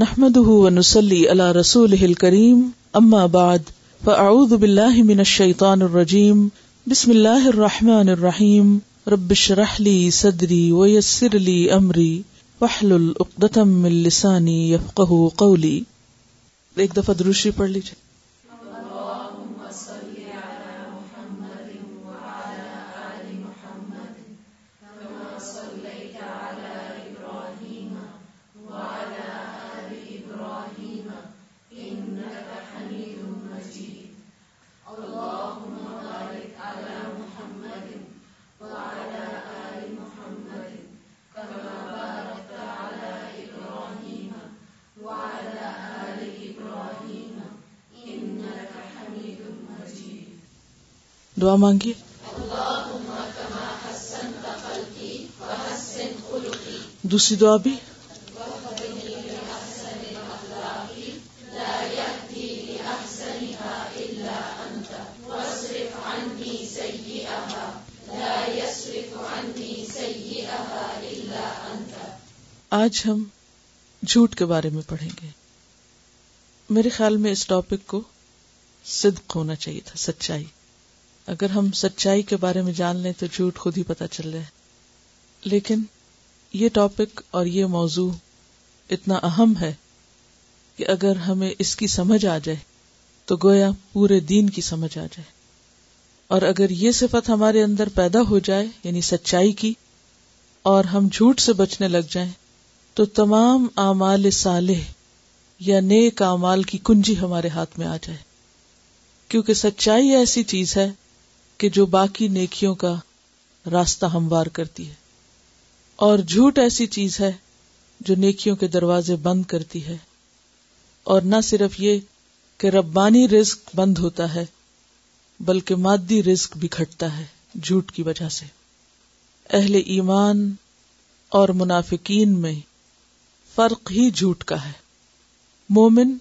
نحمده ونسلي على رسوله الكريم اما بعد فاعوذ بالله من الشيطان الرجيم، بسم الله الرحمن الرحيم، رب اشرح لي صدري ويسر لي امري واحلل عقدة من لساني يفقهوا قولي۔ ایک دفعہ دروشی پڑھ لیجیے دعا مانگیے دوسری دعا بھی؟ آج ہم جھوٹ کے بارے میں پڑھیں گے۔ میرے خیال میں اس ٹاپک کو صدق ہونا چاہیے تھا، سچائی۔ اگر ہم سچائی کے بارے میں جان لیں تو جھوٹ خود ہی پتا چل رہا ہے۔ لیکن یہ ٹاپک اور یہ موضوع اتنا اہم ہے کہ اگر ہمیں اس کی سمجھ آ جائے تو گویا پورے دین کی سمجھ آ جائے۔ اور اگر یہ صفت ہمارے اندر پیدا ہو جائے یعنی سچائی کی، اور ہم جھوٹ سے بچنے لگ جائیں، تو تمام اعمال صالح یا نیک اعمال کی کنجی ہمارے ہاتھ میں آ جائے۔ کیونکہ سچائی ایسی چیز ہے کہ جو باقی نیکیوں کا راستہ ہموار کرتی ہے۔ اور جھوٹ ایسی چیز ہے جو نیکیوں کے دروازے بند کرتی ہے۔ اور نہ صرف یہ کہ ربانی رزق بند ہوتا ہے، بلکہ مادی رزق بھی گھٹتا ہے جھوٹ کی وجہ سے۔ اہل ایمان اور منافقین میں فرق ہی جھوٹ کا ہے۔ مومن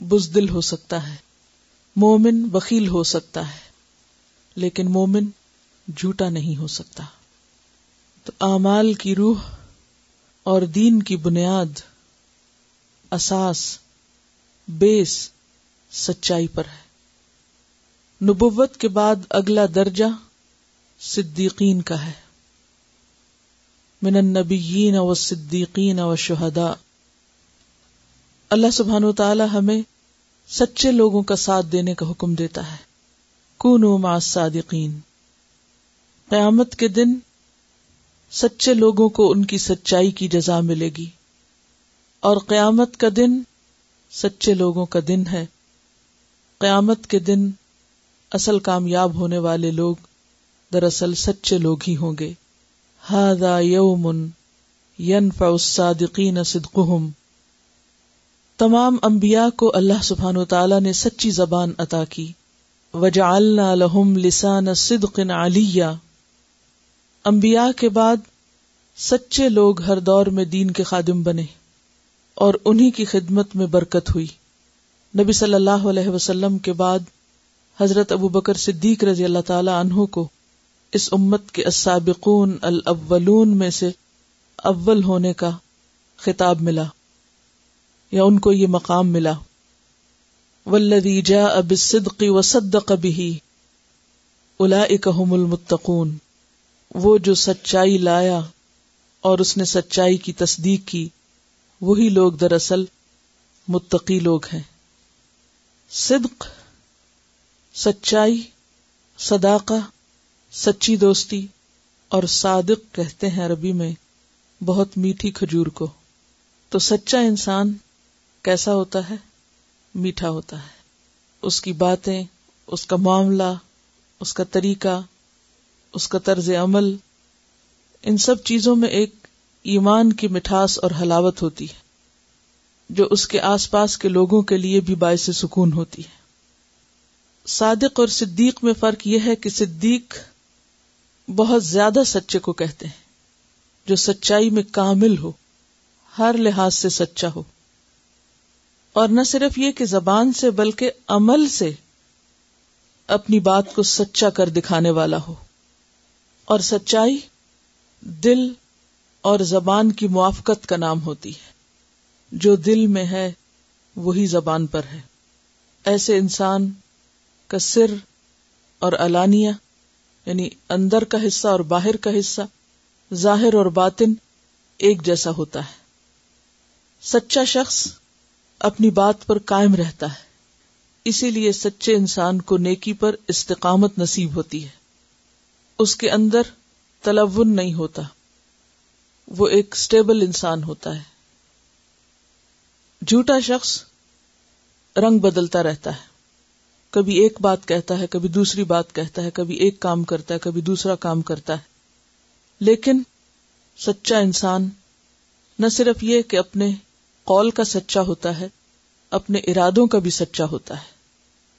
بزدل ہو سکتا ہے، مومن بخیل ہو سکتا ہے۔ لیکن مومن جھوٹا نہیں ہو سکتا۔ تو اعمال کی روح اور دین کی بنیاد اساس بیس سچائی پر ہے۔ نبوت کے بعد اگلا درجہ صدیقین کا ہے۔ من النبیین و صدیقین و شہدا اللہ سبحان و تعالی ہمیں سچے لوگوں کا ساتھ دینے کا حکم دیتا ہے۔ مع الصادقین قیامت کے دن سچے لوگوں کو ان کی سچائی کی جزا ملے گی۔ اور قیامت کا دن سچے لوگوں کا دن ہے۔ قیامت کے دن اصل کامیاب ہونے والے لوگ دراصل سچے لوگ ہی ہوں گے۔ ہادا یومن ينفع الصادقین صدقهم تمام انبیاء کو اللہ سبحان و تعالی نے سچی زبان عطا کی۔ وجعلنا لهم لسان صدق علیہ انبیاء کے بعد سچے لوگ ہر دور میں دین کے خادم بنے اور انہی کی خدمت میں برکت ہوئی۔ نبی صلی اللہ علیہ وسلم کے بعد حضرت ابو بکر صدیق رضی اللہ تعالی عنہ کو اس امت کے السابقون الاولون میں سے اول ہونے کا خطاب ملا یا ان کو یہ مقام ملا۔ ولدی جا اب صدقی و صدق هم المتقون۔ وہ جو سچائی لایا اور اس نے سچائی کی تصدیق کی، وہی لوگ دراصل متقی لوگ ہیں۔ صدق، سچائی، صداقہ، سچی دوستی اور صادق کہتے ہیں عربی میں بہت میٹھی کھجور کو۔ تو سچا انسان کیسا ہوتا ہے؟ میٹھا ہوتا ہے۔ اس کی باتیں، اس کا معاملہ، اس کا طریقہ، اس کا طرز عمل، ان سب چیزوں میں ایک ایمان کی مٹھاس اور حلاوت ہوتی ہے، جو اس کے آس پاس کے لوگوں کے لیے بھی باعث سکون ہوتی ہے۔ صادق اور صدیق میں فرق یہ ہے کہ صدیق بہت زیادہ سچے کو کہتے ہیں، جو سچائی میں کامل ہو، ہر لحاظ سے سچا ہو۔ اور نہ صرف یہ کہ زبان سے بلکہ عمل سے اپنی بات کو سچا کر دکھانے والا ہو۔ اور سچائی دل اور زبان کی موافقت کا نام ہوتی ہے۔ جو دل میں ہے، وہی زبان پر ہے۔ ایسے انسان کا سر اور الانیہ یعنی اندر کا حصہ اور باہر کا حصہ، ظاہر اور باطن ایک جیسا ہوتا ہے۔ سچا شخص اپنی بات پر قائم رہتا ہے۔ اسی لیے سچے انسان کو نیکی پر استقامت نصیب ہوتی ہے۔ اس کے اندر تلون نہیں ہوتا۔ وہ ایک اسٹیبل انسان ہوتا ہے۔ جھوٹا شخص رنگ بدلتا رہتا ہے۔ کبھی ایک بات کہتا ہے، کبھی دوسری بات کہتا ہے، کبھی ایک کام کرتا ہے، کبھی دوسرا کام کرتا ہے۔ لیکن سچا انسان نہ صرف یہ کہ اپنے قول کا سچا ہوتا ہے، اپنے ارادوں کا بھی سچا ہوتا ہے،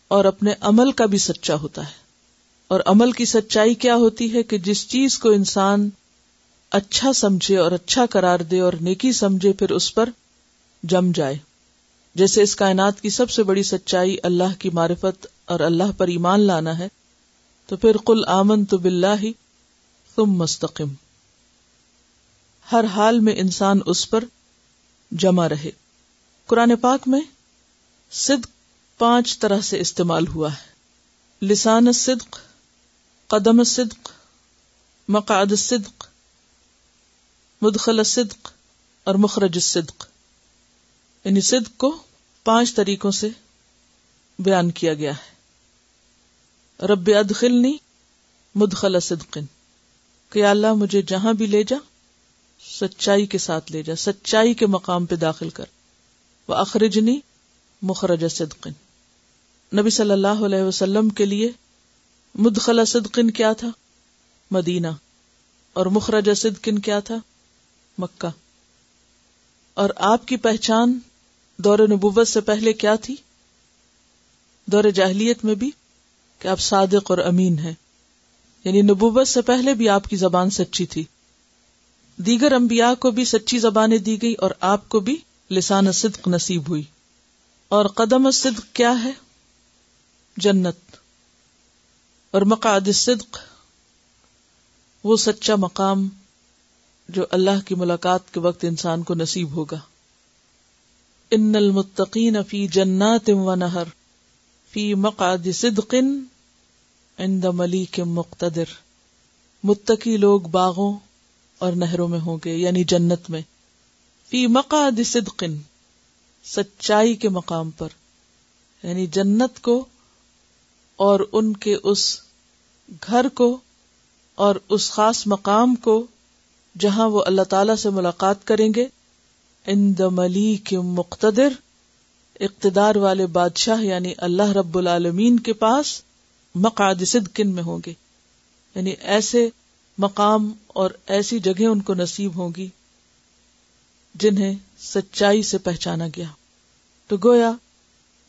اور اپنے عمل کا بھی سچا ہوتا ہے۔ اور عمل کی سچائی کیا ہوتی ہے کہ جس چیز کو انسان اچھا سمجھے اور اچھا قرار دے اور نیکی سمجھے، پھر اس پر جم جائے۔ جیسے اس کائنات کی سب سے بڑی سچائی اللہ کی معرفت اور اللہ پر ایمان لانا ہے، تو پھر کل آمن تو بلّہ ہی تم مستقم ہر حال میں انسان اس پر جمع رہے۔ قرآن پاک میں صدق پانچ طرح سے استعمال ہوا ہے۔ لسان صدق، قدم صدق، مقعد صدق، مدخل صدق اور مخرج صدق۔ یعنی صدق کو پانچ طریقوں سے بیان کیا گیا ہے۔ رب ادخلنی مدخل صدقن، کہ اللہ مجھے جہاں بھی لے جا سچائی کے ساتھ لے جا، سچائی کے مقام پہ داخل کر۔ وہ اخرجنی مخرج صدقن نبی صلی اللہ علیہ وسلم کے لیے مدخلا صدقن کیا تھا؟ مدینہ۔ اور مخرج صدقن کیا تھا؟ مکہ۔ اور آپ کی پہچان دور نبوت سے پہلے کیا تھی؟ دور جاہلیت میں بھی کہ آپ صادق اور امین ہیں۔ یعنی نبوت سے پہلے بھی آپ کی زبان سچی تھی۔ دیگر انبیاء کو بھی سچی زبانیں دی گئی اور آپ کو بھی لسان صدق نصیب ہوئی۔ اور قدم صدق کیا ہے؟ جنت۔ اور مقعد صدق، وہ سچا مقام جو اللہ کی ملاقات کے وقت انسان کو نصیب ہوگا۔ ان المتقین فی جنات و نہر، فی مقعد صدق عند ملیک مقتدر۔ متقی لوگ باغوں اور نہروں میں ہوں گے یعنی جنت میں۔ فی مقعد صدق سچائی کے مقام پر۔ یعنی جنت کو اور ان کے اس گھر کو اور اس خاص مقام کو جہاں وہ اللہ تعالی سے ملاقات کریں گے۔ ان دملی کے مقتدر، اقتدار والے بادشاہ یعنی اللہ رب العالمین کے پاس مقاد صدقن میں ہوں گے۔ یعنی ایسے مقام اور ایسی جگہ ان کو نصیب ہوں گی جنہیں سچائی سے پہچانا گیا۔ تو گویا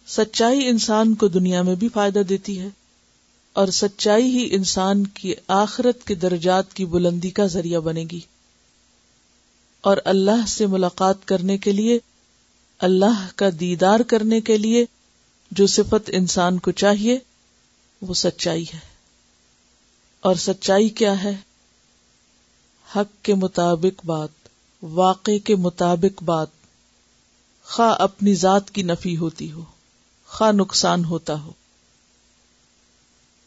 سچائی انسان کو دنیا میں بھی فائدہ دیتی ہے اور سچائی ہی انسان کی آخرت کے درجات کی بلندی کا ذریعہ بنے گی۔ اور اللہ سے ملاقات کرنے کے لیے، اللہ کا دیدار کرنے کے لیے جو صفت انسان کو چاہیے، وہ سچائی ہے۔ اور سچائی کیا ہے؟ حق کے مطابق بات واقع کے مطابق بات۔ خواہ اپنی ذات کی نفی ہوتی ہو، خواہ نقصان ہوتا ہو۔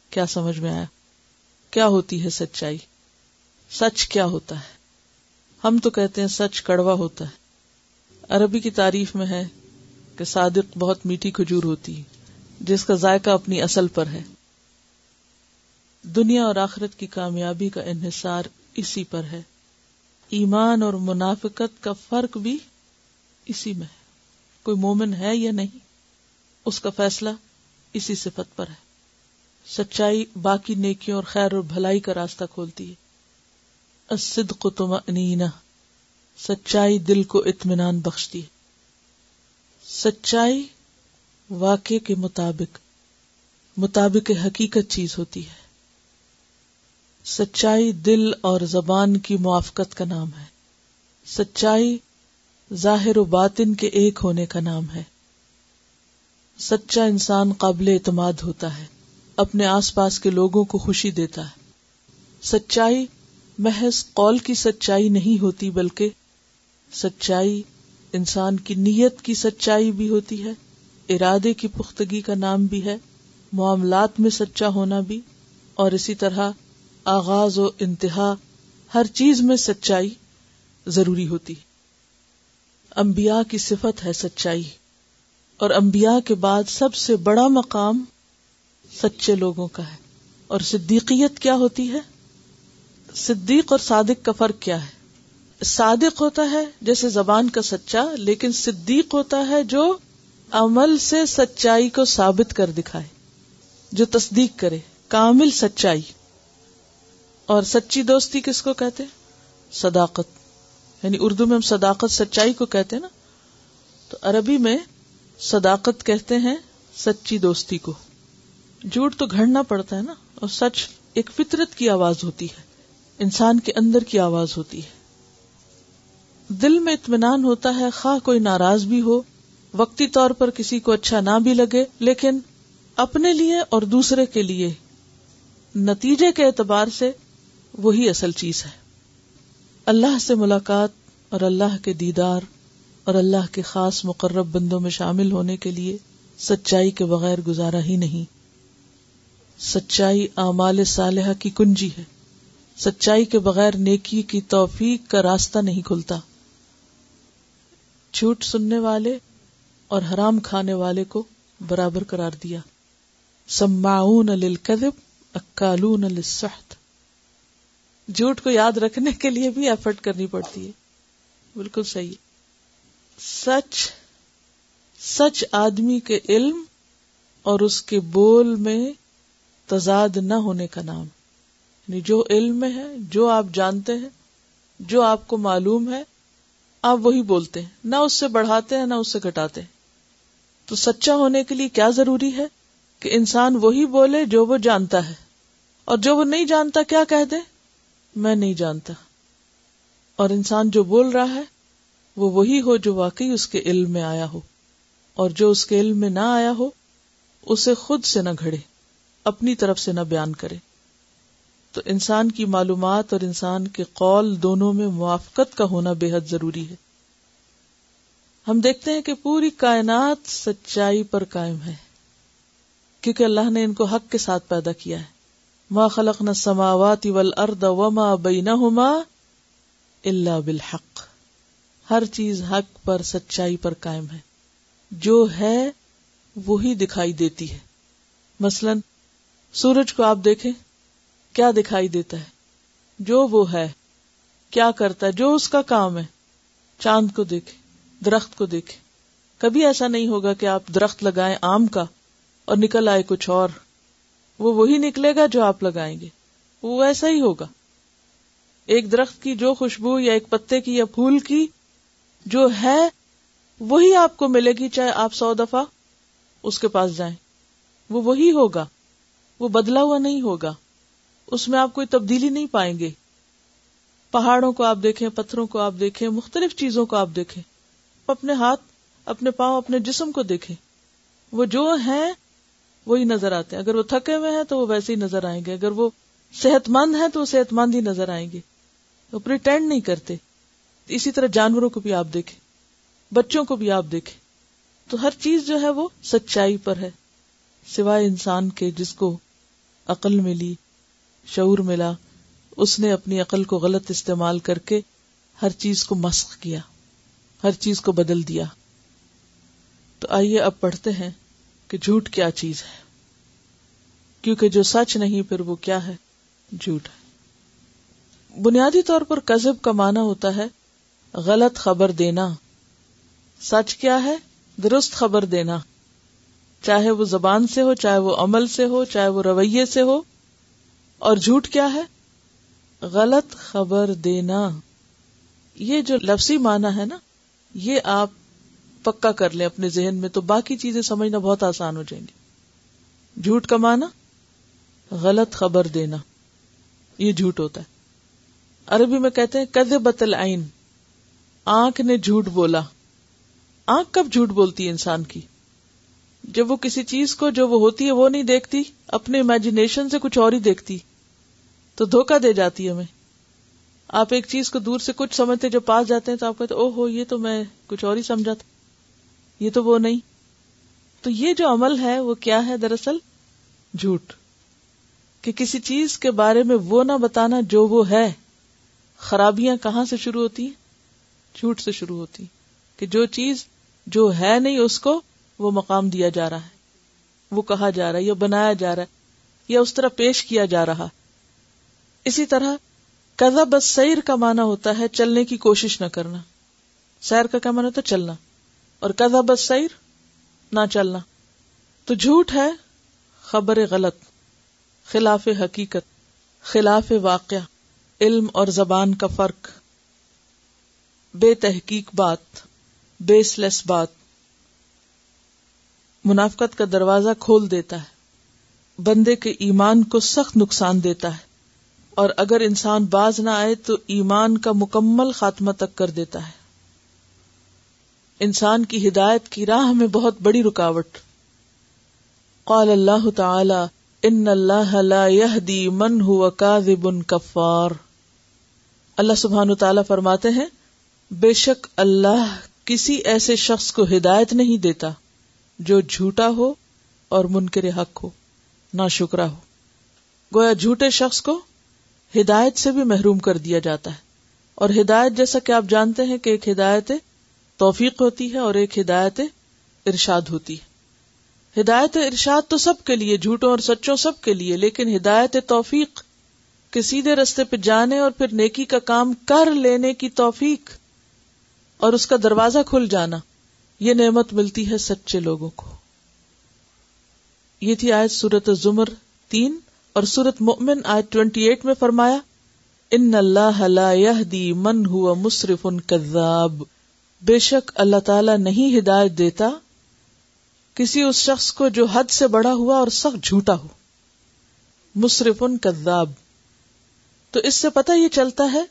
کیا سمجھ میں آیا؟ کیا ہوتی ہے سچائی؟ سچ کیا ہوتا ہے؟ ہم تو کہتے ہیں سچ کڑوا ہوتا ہے۔ عربی کی تعریف میں ہے کہ صادق بہت میٹھی کھجور ہوتی ہے، جس کا ذائقہ اپنی اصل پر ہے۔ دنیا اور آخرت کی کامیابی کا انحصار اسی پر ہے۔ ایمان اور منافقت کا فرق بھی اسی میں ہے۔ کوئی مومن ہے یا نہیں، اس کا فیصلہ اسی صفت پر ہے۔ سچائی باقی نیکیوں اور خیر اور بھلائی کا راستہ کھولتی ہے۔ الصدق طمأنینہ، سچائی دل کو اطمینان بخشتی سچائی واقع کے مطابق مطابق حقیقت چیز ہوتی ہے۔ سچائی دل اور زبان کی موافقت کا نام ہے۔ سچائی ظاہر و باطن کے ایک ہونے کا نام ہے۔ سچا انسان قابل اعتماد ہوتا ہے، اپنے آس پاس کے لوگوں کو خوشی دیتا ہے۔ سچائی محض قول کی سچائی نہیں ہوتی، بلکہ سچائی انسان کی نیت کی سچائی بھی ہوتی ہے۔ ارادے کی پختگی کا نام بھی ہے، معاملات میں سچا ہونا بھی۔ اور اسی طرح آغاز و انتہا ہر چیز میں سچائی ضروری ہوتی۔ انبیاء کی صفت ہے سچائی، اور انبیاء کے بعد سب سے بڑا مقام سچے لوگوں کا ہے۔ اور صدیقیت کیا ہوتی ہے؟ صدیق اور صادق کا فرق کیا ہے؟ صادق ہوتا ہے جیسے زبان کا سچا، لیکن صدیق ہوتا ہے جو عمل سے سچائی کو ثابت کر دکھائے، جو تصدیق کرے، کامل سچائی۔ اور سچی دوستی کس کو کہتے صداقت. یعنی اردو میں ہم صداقت سچائی کو کہتے ہیں نا؟ تو عربی میں صداقت کہتے ہیں سچی دوستی کو. جھوٹ تو گھڑنا پڑتا ہے نا؟ اور سچ ایک فطرت کی آواز ہوتی ہے. انسان کے اندر کی آواز ہوتی ہے. دل میں اطمینان ہوتا ہے، خواہ کوئی ناراض بھی ہو، وقتی طور پر کسی کو اچھا نہ بھی لگے، لیکن اپنے لیے اور دوسرے کے لیے نتیجے کے اعتبار سے وہی اصل چیز ہے۔ اللہ سے ملاقات اور اللہ کے دیدار اور اللہ کے خاص مقرب بندوں میں شامل ہونے کے لیے سچائی کے بغیر گزارا ہی نہیں۔ سچائی اعمال صالحہ کی کنجی ہے۔ سچائی کے بغیر نیکی کی توفیق کا راستہ نہیں کھلتا۔ جھوٹ سننے والے اور حرام کھانے والے کو برابر قرار دیا۔ سماؤن للکذب، اکالون للسحت۔ جھوٹ کو یاد رکھنے کے لیے بھی ایفرٹ کرنی پڑتی ہے۔ بالکل صحیح۔ سچ سچ آدمی کے علم اور اس کے بول میں تضاد نہ ہونے کا نام۔ یعنی جو علم میں ہے، جو آپ جانتے ہیں، جو آپ کو معلوم ہے، آپ وہی بولتے ہیں۔ نہ اس سے بڑھاتے ہیں، نہ اس سے گھٹاتے ہیں۔ تو سچا ہونے کے لیے کیا ضروری ہے کہ انسان وہی بولے جو وہ جانتا ہے؟ اور جو وہ نہیں جانتا، کیا کہہ دے؟ میں نہیں جانتا۔ اور انسان جو بول رہا ہے، وہ وہی ہو جو واقعی اس کے علم میں آیا ہو۔ اور جو اس کے علم میں نہ آیا ہو، اسے خود سے نہ گھڑے، اپنی طرف سے نہ بیان کرے۔ تو انسان کی معلومات اور انسان کے قول دونوں میں موافقت کا ہونا بے حد ضروری ہے۔ ہم دیکھتے ہیں کہ پوری کائنات سچائی پر قائم ہے، کیونکہ اللہ نے ان کو حق کے ساتھ پیدا کیا ہے۔ ما خلقنا السماوات والارض وما بینہما الا بالحق۔ ہر چیز حق پر، سچائی پر قائم ہے۔ جو ہے، وہی دکھائی دیتی ہے۔ مثلا، سورج کو آپ دیکھیں، کیا دکھائی دیتا ہے؟ جو وہ ہے، کیا کرتا ہے؟ جو اس کا کام ہے، چاند کو دیکھے درخت کو دیکھے کبھی ایسا نہیں ہوگا کہ آپ درخت لگائیں آم کا اور نکل آئے کچھ اور۔ وہ وہی نکلے گا جو آپ لگائیں گے۔ وہ ایسا ہی ہوگا۔ ایک درخت کی جو خوشبو یا ایک پتے کی یا پھول کی جو ہے، وہی آپ کو ملے گی چاہے آپ سو دفعہ اس کے پاس جائیں۔ وہ وہی ہوگا۔ وہ بدلا ہوا نہیں ہوگا۔ اس میں آپ کوئی تبدیلی نہیں پائیں گے۔ پہاڑوں کو آپ دیکھیں، پتھروں کو آپ دیکھیں، مختلف چیزوں کو آپ دیکھیں۔ اپنے ہاتھ، اپنے پاؤں، اپنے جسم کو دیکھیں۔ وہ جو ہیں وہی نظر آتے ہیں۔ اگر وہ تھکے ہوئے ہیں تو وہ ویسے ہی نظر آئیں گے۔ اگر وہ صحت مند ہے تو وہ صحت مند ہی نظر آئیں گے۔ وہ پریٹینڈ نہیں کرتے۔ اسی طرح جانوروں کو بھی آپ دیکھیں۔ بچوں کو بھی آپ دیکھیں۔ تو ہر چیز جو ہے وہ سچائی پر ہے۔ سوائے انسان کے جس کو عقل ملی، شعور ملا، اس نے اپنی عقل کو غلط استعمال کر کے ہر چیز کو مسخ کیا، ہر چیز کو بدل دیا۔ تو آئیے اب پڑھتے ہیں۔ کہ جھوٹ کیا چیز ہے؟ کیونکہ جو سچ نہیں، پھر وہ کیا ہے؟ جھوٹ ہے۔ بنیادی طور پر کزب کا معنی ہوتا ہے غلط خبر دینا۔ سچ کیا ہے؟ درست خبر دینا۔ چاہے وہ زبان سے ہو، چاہے وہ عمل سے ہو، چاہے وہ رویے سے ہو۔ اور جھوٹ کیا ہے؟ غلط خبر دینا۔ یہ جو لفظی معنی ہے نا، یہ آپ پکا کر لیں اپنے ذہن میں، تو باقی چیزیں سمجھنا بہت آسان ہو جائیں گی۔ جھوٹ کا معنی غلط خبر دینا، یہ جھوٹ ہوتا ہے۔ عربی میں کہتے ہیں کد بتل آئین آنکھ نے جھوٹ بولا۔ آنکھ کب جھوٹ بولتی ہے انسان کی؟ جب وہ کسی چیز کو، جو وہ ہوتی ہے، وہ نہیں دیکھتی، اپنے امیجنیشن سے کچھ اور ہی دیکھتی، تو دھوکا دے جاتی ہے ہمیں۔ آپ ایک چیز کو دور سے کچھ سمجھتے، جب پاس جاتے ہیں تو آپ کہتے او ہو، یہ تو میں کچھ اور ہی سمجھا تھا۔ یہ تو وہ نہیں۔ تو یہ جو عمل ہے، وہ کیا ہے دراصل؟ جھوٹ۔ کہ کسی چیز کے بارے میں وہ نہ بتانا جو وہ ہے۔ خرابیاں کہاں سے شروع ہوتی ہیں؟ جھوٹ سے شروع ہوتی کہ جو چیز جو ہے نہیں، اس کو وہ مقام دیا جا رہا ہے۔ وہ کہا جا رہا ہے یا بنایا جا رہا ہے یا اس طرح پیش کیا جا رہا۔ اسی طرح کزا بس سیر کا معنی ہوتا ہے چلنے کی کوشش نہ کرنا۔ سیر کا کیا معنی ہوتا ہے؟ چلنا۔ اور کزا بس سیر نہ چلنا۔ تو جھوٹ ہے خبر غلط، خلاف حقیقت، خلاف واقع علم اور زبان کا فرق۔ بے تحقیق بات بیس لیس بات۔ منافقت کا دروازہ کھول دیتا ہے۔ بندے کے ایمان کو سخت نقصان دیتا ہے۔ اور اگر انسان باز نہ آئے تو ایمان کا مکمل خاتمہ تک کر دیتا ہے۔ انسان کی ہدایت کی راہ میں بہت بڑی رکاوٹ۔ قال اللہ تعالی، ان اللہ لا يهدي من هو كاذب كفار اللہ سبحانہ تعالی فرماتے ہیں، بے شک اللہ کسی ایسے شخص کو ہدایت نہیں دیتا جو جھوٹا ہو اور منکر حق ہو نہ شکرا ہو۔ گویا جھوٹے شخص کو ہدایت سے بھی محروم کر دیا جاتا ہے۔ اور ہدایت جیسا کہ آپ جانتے ہیں کہ ایک ہدایت توفیق ہوتی ہے اور ایک ہدایت ارشاد ہوتی ہے۔ ہدایت ارشاد تو سب کے لیے، جھوٹوں اور سچوں سب کے لیے، لیکن ہدایت توفیق کے سیدھے رستے پہ جانے اور پھر نیکی کا کام کر لینے کی توفیق اور اس کا دروازہ کھل جانا، یہ نعمت ملتی ہے سچے لوگوں کو۔ یہ تھی آیت سورت زمر تین اور سورت مؤمن آیت ٹوینٹی ایٹ میں فرمایا، ان اللہ لا يهدي من هو مسرف كذاب بے شک اللہ تعالی نہیں ہدایت دیتا کسی اس شخص کو جو حد سے بڑا ہوا اور سخت جھوٹا ہو۔ مصرف کذاب۔ تو اس سے پتہ یہ چلتا ہے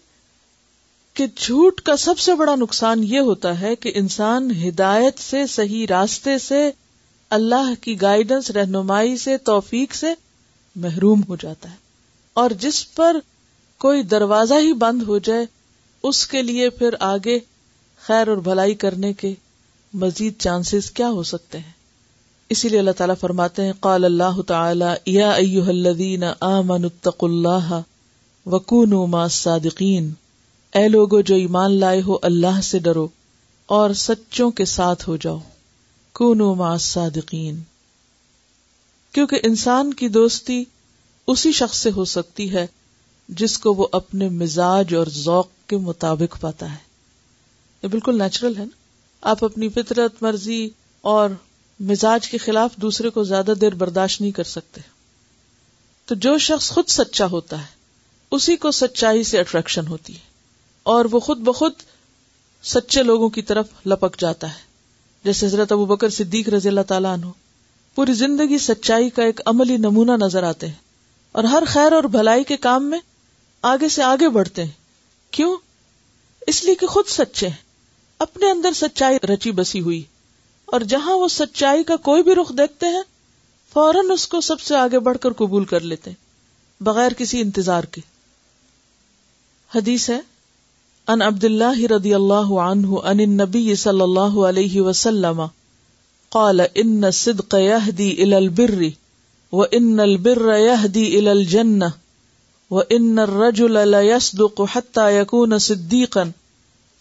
کہ جھوٹ کا سب سے بڑا نقصان یہ ہوتا ہے کہ انسان ہدایت سے صحیح راستے سے اللہ کی گائیڈنس رہنمائی سے، توفیق سے محروم ہو جاتا ہے۔ اور جس پر کوئی دروازہ ہی بند ہو جائے، اس کے لیے پھر آگے خیر اور بھلائی کرنے کے مزید چانسز کیا ہو سکتے ہیں؟ اسی لیے اللہ تعالیٰ فرماتے ہیں، قال اللہ تعالی، یا ایوہ الذین آمنوا اتقوا اللہ وکونوا مع الصادقین۔ اے لوگو، جو ایمان لائے ہو، اللہ سے ڈرو اور سچوں کے ساتھ ہو جاؤ۔ کونو مع صادقین کیونکہ انسان کی دوستی اسی شخص سے ہو سکتی ہے جس کو وہ اپنے مزاج اور ذوق کے مطابق پاتا ہے۔ یہ بالکل نیچرل ہے نا۔ آپ اپنی فطرت، مرضی اور مزاج کے خلاف دوسرے کو زیادہ دیر برداشت نہیں کر سکتے۔ تو جو شخص خود سچا ہوتا ہے، اسی کو سچائی سے اٹریکشن ہوتی ہے۔ اور وہ خود بخود سچے لوگوں کی طرف لپک جاتا ہے۔ جیسے حضرت ابو بکر صدیق رضی اللہ تعالیٰ عنہ، پوری زندگی سچائی کا ایک عملی نمونہ نظر آتے ہیں۔ اور ہر خیر اور بھلائی کے کام میں آگے سے آگے بڑھتے ہیں۔ کیوں؟ اس لیے کہ خود سچے ہیں۔ اپنے اندر سچائی رچی بسی ہوئی اور جہاں وہ سچائی کا کوئی بھی رخ دیکھتے ہیں، فوراً اس کو سب سے آگے بڑھ کر قبول کر لیتے ہیں، بغیر کسی انتظار کے۔ حدیث ہے ان عبد اللہ رضی اللہ عنہ ان النبی صلی اللہ علیہ وسلم قال ان الصدق يهدي الى البر وان البر يهدي الى الجنه وان الرجل لا يصدق حتى يكون صديقا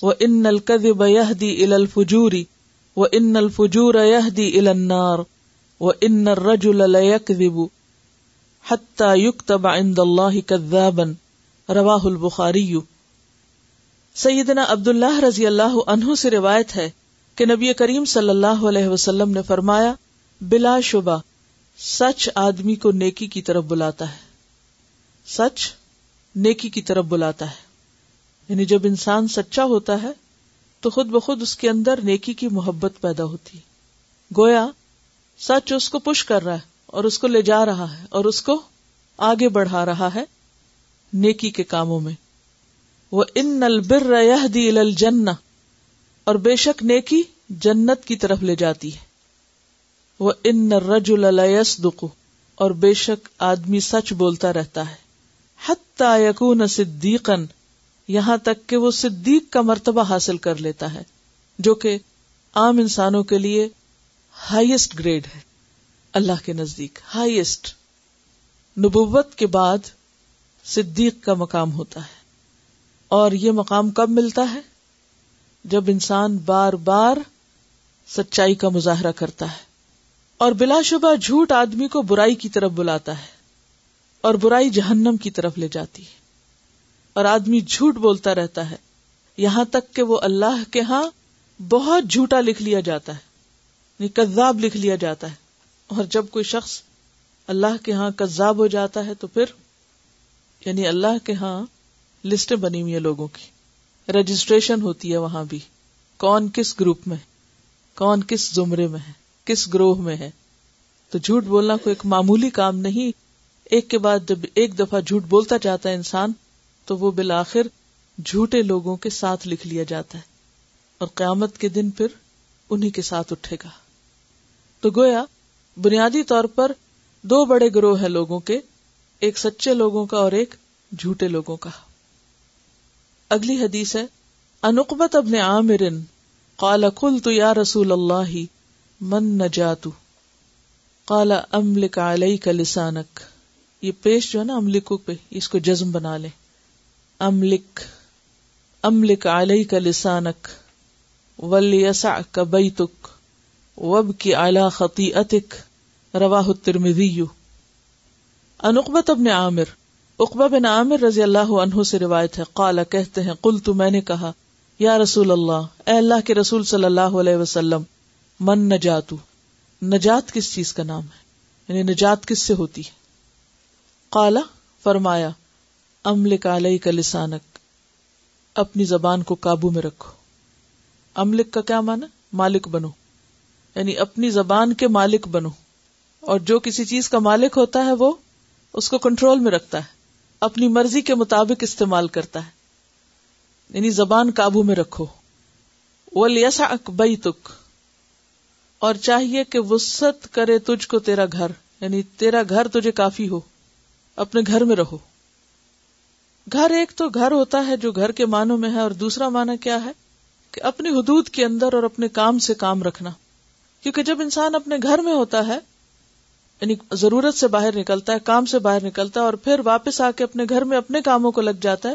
وان الكذب يهدي الى الفجور وان الفجور يهدي الى النار وان الرجل لا يكذب حتى يكتب عند الله كذابا۔ رواه البخاري سیدنا عبداللہ رضی اللہ عنہ سے روایت ہے کہ نبی کریم صلی اللہ علیہ وسلم نے فرمایا، بلا شبہ، سچ آدمی کو نیکی کی طرف بلاتا ہے۔ سچ نیکی کی طرف بلاتا ہے۔ یعنی جب انسان سچا ہوتا ہے، تو خود بخود اس کے اندر نیکی کی محبت پیدا ہوتی۔ گویا، سچ اس کو پش کر رہا ہے اور اس کو لے جا رہا ہے اور اس کو آگے بڑھا رہا ہے نیکی کے کاموں میں۔ وہ ان البر دی الجنہ، اور بے شک نیکی جنت کی طرف لے جاتی ہے۔ وہ ان رج رجول اور بے شک آدمی سچ بولتا رہتا ہے۔ حتی یکون صدیقن یہاں تک کہ وہ صدیق کا مرتبہ حاصل کر لیتا ہے، جو کہ عام انسانوں کے لیے ہائیسٹ گریڈ ہے۔ اللہ کے نزدیک ہائیسٹ نبوت کے بعد صدیق کا مقام ہوتا ہے۔ اور یہ مقام کب ملتا ہے؟ جب انسان بار بار سچائی کا مظاہرہ کرتا ہے اور بلا شبہ جھوٹ آدمی کو برائی کی طرف بلاتا ہے اور برائی جہنم کی طرف لے جاتی ہے۔ اور آدمی جھوٹ بولتا رہتا ہے۔ یہاں تک کہ وہ اللہ کے ہاں بہت جھوٹا لکھ لیا جاتا ہے۔ یعنی کذاب لکھ لیا جاتا ہے۔ اور جب کوئی شخص اللہ کے ہاں کذاب ہو جاتا ہے تو پھر یعنی اللہ کے ہاں لسٹیں بنی ہوئی ہیں لوگوں کی۔ رجسٹریشن ہوتی ہے وہاں بھی۔ کون کس گروپ میں کون کس زمرے میں ہے؟ کس گروہ میں ہے؟ تو جھوٹ بولنا کوئی ایک معمولی کام نہیں۔ ایک کے بعد جب ایک دفعہ جھوٹ بولتا جاتا ہے انسان تو وہ بالآخر جھوٹے لوگوں کے ساتھ لکھ لیا جاتا ہے اور قیامت کے دن پھر انہی کے ساتھ اٹھے گا۔ تو گویا بنیادی طور پر دو بڑے گروہ ہیں لوگوں کے، ایک سچے لوگوں کا اور ایک جھوٹے لوگوں کا۔ اگلی حدیث ہے، انقبت ابن عامر قال قلت یا رسول اللہ، من نجاتو قال املک علیک لسانک۔ یہ پیش جو ہے نا، املکو پہ، اس کو جزم بنا لے املک املک علیک لسانک، ولیسعک بیتک وبکی علی خطیئتک، رواہ الترمذی. انقبت ابن عامر اقبا بن عامر رضی اللہ عنہ سے روایت ہے قالا کہتے ہیں قل تو میں نے کہا، یا رسول اللہ، اے اللہ کے رسول صلی اللہ علیہ وسلم، من نجاتو؟ نجات کس چیز کا نام ہے؟ یعنی نجات کس سے ہوتی ہے؟ قالا فرمایا املک علیہ کا لسانک۔ اپنی زبان کو قابو میں رکھو۔ املک کا کیا مانا مالک بنو۔ یعنی اپنی زبان کے مالک بنو۔ اور جو کسی چیز کا مالک ہوتا ہے وہ اس کو کنٹرول میں رکھتا ہے۔ اپنی مرضی کے مطابق استعمال کرتا ہے۔ یعنی زبان قابو میں رکھو۔ وہ لیسا اکبئی تک اور چاہیے کہ وسط کرے تجھ کو تیرا گھر۔ یعنی تیرا گھر تجھے کافی ہو۔ اپنے گھر میں رہو۔ گھر ایک تو گھر ہوتا ہے جو گھر کے معنوں میں ہے اور دوسرا معنی کیا ہے؟ کہ اپنی حدود کے اندر اور اپنے کام سے کام رکھنا۔ کیونکہ جب انسان اپنے گھر میں ہوتا ہے یعنی ضرورت سے باہر نکلتا ہے، کام سے باہر نکلتا ہے اور پھر واپس آ کے اپنے گھر میں اپنے کاموں کو لگ جاتا ہے،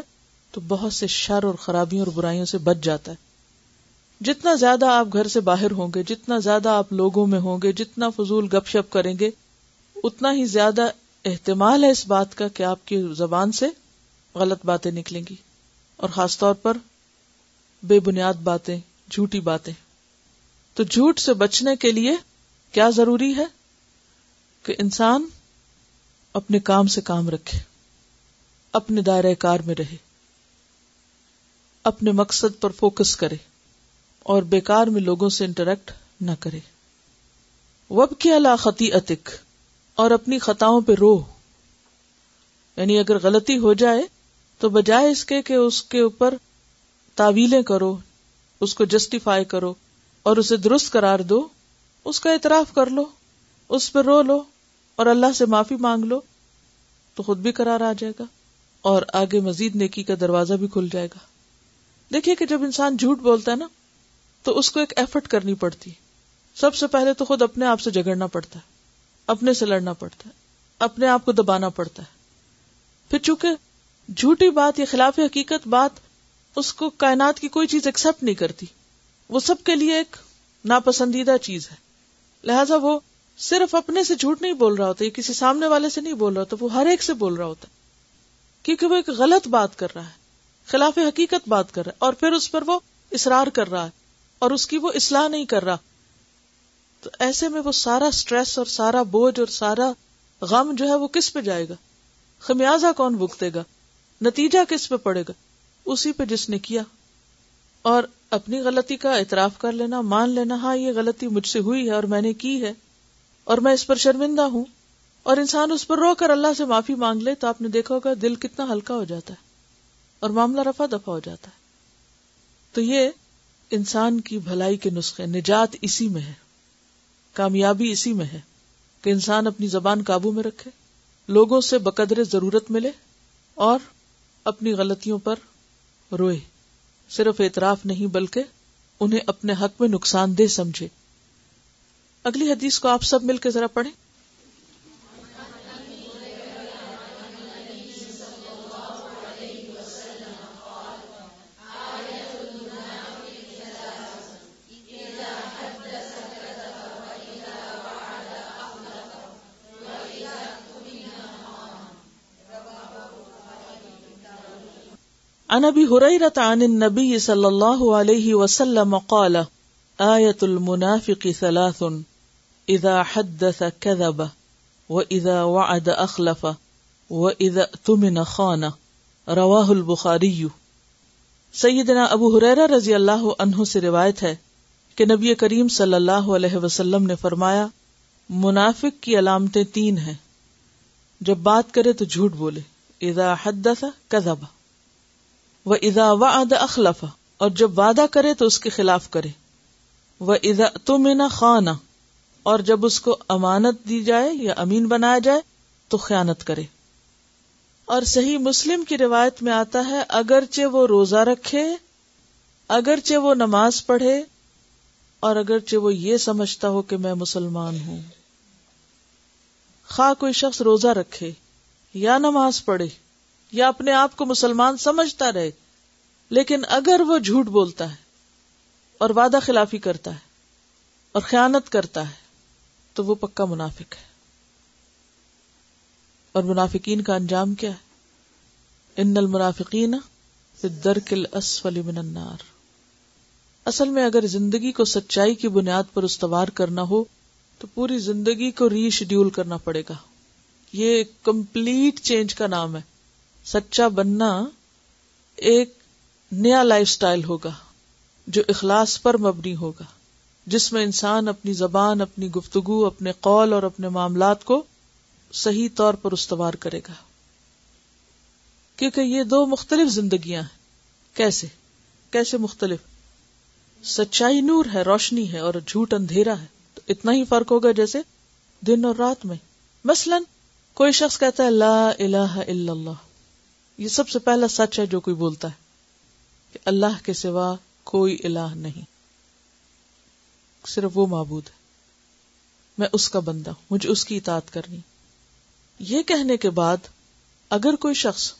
تو بہت سے شر اور خرابیوں اور برائیوں سے بچ جاتا ہے۔ جتنا زیادہ آپ گھر سے باہر ہوں گے، جتنا زیادہ آپ لوگوں میں ہوں گے، جتنا فضول گپ شپ کریں گے، اتنا ہی زیادہ احتمال ہے اس بات کا کہ آپ کی زبان سے غلط باتیں نکلیں گی اور خاص طور پر بے بنیاد باتیں، جھوٹی باتیں۔ تو جھوٹ سے بچنے کے لیے کیا ضروری ہے کہ انسان اپنے کام سے کام رکھے، اپنے دائرہ کار میں رہے، اپنے مقصد پر فوکس کرے اور بیکار میں لوگوں سے انٹریکٹ نہ کرے۔ وب کی اللہ خطی اتک اور اپنی خطاؤں پہ رو۔ یعنی اگر غلطی ہو جائے تو بجائے اس کے کہ اس کے اوپر تعویلیں کرو، اس کو جسٹیفائی کرو اور اسے درست قرار دو، اس کا اعتراف کر لو، اس پہ رو لو اور اللہ سے معافی مانگ لو، تو خود بھی قرار آ جائے گا اور آگے مزید نیکی کا دروازہ بھی کھل جائے گا۔ دیکھیے کہ جب انسان جھوٹ بولتا ہے نا، تو اس کو ایک ایفرٹ کرنی پڑتی۔ سب سے پہلے تو خود اپنے آپ سے جگڑنا پڑتا ہے، اپنے سے لڑنا پڑتا ہے، اپنے آپ کو دبانا پڑتا ہے۔ پھر چونکہ جھوٹی بات یا خلاف حقیقت بات اس کو کائنات کی کوئی چیز ایکسپٹ نہیں کرتی۔ وہ سب کے لیے ایک ناپسندیدہ چیز ہے۔ لہذا وہ صرف اپنے سے جھوٹ نہیں بول رہا ہوتا یہ کسی سامنے والے سے نہیں بول رہا ہوتا، وہ ہر ایک سے بول رہا ہوتا۔ کیونکہ وہ ایک غلط بات کر رہا ہے، خلاف حقیقت بات کر رہا ہے، اور پھر اس پر وہ اصرار کر رہا ہے، اور اس کی وہ اصلاح نہیں کر رہا۔ تو ایسے میں وہ سارا سٹریس اور سارا بوجھ اور سارا غم جو ہے وہ کس پہ جائے گا؟ خمیازہ کون بھگتے گا؟ نتیجہ کس پہ پڑے گا؟ اسی پہ جس نے کیا۔ اور اپنی غلطی کا اعتراف کر لینا، مان لینا ہاں یہ غلطی مجھ سے ہوئی ہے اور میں نے کی ہے۔ اور میں اس پر شرمندہ ہوں۔ اور انسان اس پر رو کر اللہ سے معافی مانگ لے تو آپ نے دیکھا ہوگا دل کتنا ہلکا ہو جاتا ہے اور معاملہ رفا دفا ہو جاتا ہے۔ تو یہ انسان کی بھلائی کے نسخے، نجات اسی میں ہے، کامیابی اسی میں ہے کہ انسان اپنی زبان قابو میں رکھے، لوگوں سے بقدر ضرورت ملے اور اپنی غلطیوں پر روئے۔ صرف اعتراف نہیں، بلکہ انہیں اپنے حق میں نقصان دہ سمجھے۔ اگلی حدیث کو آپ سب مل کے ذرا پڑھیں۔ عن ابي هريره عن النبي صلى الله عليه وسلم قال آية المنافق ثلاث إذا حدث كذب وإذا وعد أخلف وإذا اؤتمن خان رواه البخاري سیدنا ابو حریرہ رضی اللہ عنہ سے روایت ہے کہ نبی کریم صلی اللہ علیہ وسلم نے فرمایا، منافق کی علامتیں تین ہیں، جب بات کرے تو جھوٹ بولے، اذا حدث کذب۔ وہ ادا و اد اخلف اور جب وعدہ کرے تو اس کے خلاف کرے۔ وہ ادا تم خانہ اور جب اس کو امانت دی جائے یا امین بنایا جائے تو خیانت کرے۔ اور صحیح مسلم کی روایت میں آتا ہے، اگرچہ وہ روزہ رکھے، اگرچہ وہ نماز پڑھے، اور اگرچہ وہ یہ سمجھتا ہو کہ میں مسلمان ہوں۔ خواہ کوئی شخص روزہ رکھے یا نماز پڑھے۔ یا اپنے آپ کو مسلمان سمجھتا رہے، لیکن اگر وہ جھوٹ بولتا ہے اور وعدہ خلافی کرتا ہے اور خیانت کرتا ہے، تو وہ پکا منافق ہے۔ اور منافقین کا انجام کیا ہے؟ ان المنافقین درکل اسفل من النار۔ اصل میں اگر زندگی کو سچائی کی بنیاد پر استوار کرنا ہو، تو پوری زندگی کو ری شیڈیول کرنا پڑے گا۔ یہ کمپلیٹ چینج کا نام ہے۔ سچا بننا ایک نیا لائف سٹائل ہوگا جو اخلاص پر مبنی ہوگا، جس میں انسان اپنی زبان، اپنی گفتگو، اپنے قول اور اپنے معاملات کو صحیح طور پر استوار کرے گا۔ کیونکہ یہ دو مختلف زندگیاں ہیں۔ کیسے؟ کیسے مختلف؟ سچائی نور ہے، روشنی ہے اور جھوٹ اندھیرا ہے۔ تو اتنا ہی فرق ہوگا جیسے دن اور رات میں۔ مثلا کوئی شخص کہتا ہے، لا الہ الا اللہ۔ یہ سب سے پہلا سچ ہے جو کوئی بولتا ہے کہ اللہ کے سوا کوئی الہ نہیں۔ صرف وہ معبود ہے۔ میں اس کا بندہ ہوں، مجھے اس کی اطاعت کرنی۔ یہ کہنے کے بعد اگر کوئی شخص